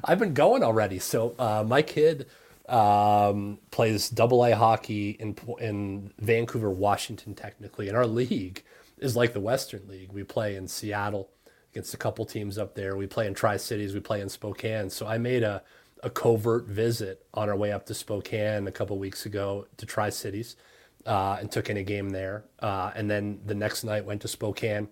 S6: I've been going already. So uh, my kid um, plays double A hockey in, in Vancouver, Washington, technically. And our league is like the Western League. We play in Seattle against a couple teams up there. We play in Tri Cities. We play in Spokane. So I made a a covert visit on our way up to Spokane a couple weeks ago to Tri Cities uh, and took in a game there. Uh, and then the next night went to Spokane,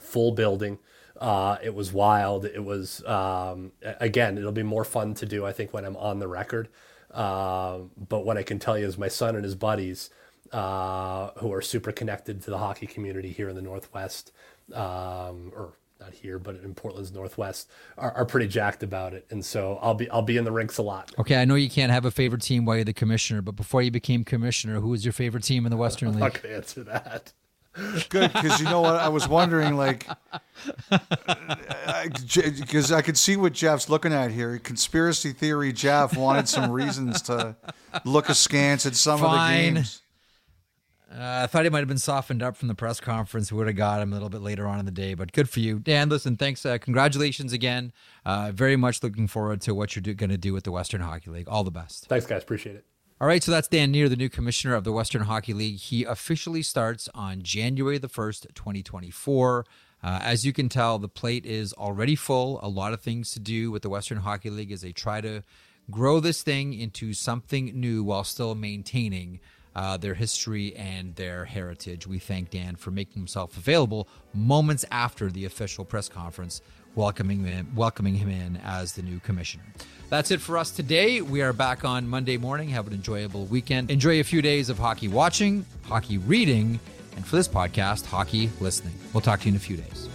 S6: full building. Uh, it was wild. It was, um, again, it'll be more fun to do, I think, when I'm on the record. Um, but what I can tell you is my son and his buddies, uh, who are super connected to the hockey community here in the Northwest, um, or not here, but in Portland's Northwest, are, are pretty jacked about it. And so I'll be I'll be in the rinks a lot.
S2: Okay, I know you can't have a favorite team while you're the commissioner, but before you became commissioner, who was your favorite team in the Western League?
S6: I'm answer that.
S1: Good, because you know what? I was wondering, like, because I could see what Jeff's looking at here. Conspiracy theory, Jeff wanted some reasons to look askance at some
S2: Fine.
S1: of the games.
S2: Uh, I thought he might have been softened up from the press conference. We would have got him a little bit later on in the day, but good for you, Dan. Listen, thanks. Uh, congratulations again. Uh, very much looking forward to what you're going to do with the Western Hockey League. All the best.
S6: Thanks, guys. Appreciate it.
S2: All right, so that's Dan Near, the new commissioner of the Western Hockey League. He officially starts on January the 1st, 2024. Uh, as you can tell, the plate is already full. A lot of things to do with the Western Hockey League as they try to grow this thing into something new while still maintaining uh, their history and their heritage. We thank Dan for making himself available moments after the official press conference, welcoming him, welcoming him in as the new commissioner. That's it for us today. We are back on Monday morning. Have an enjoyable weekend. Enjoy a few days of hockey watching, hockey reading, and for this podcast, hockey listening. We'll talk to you in a few days.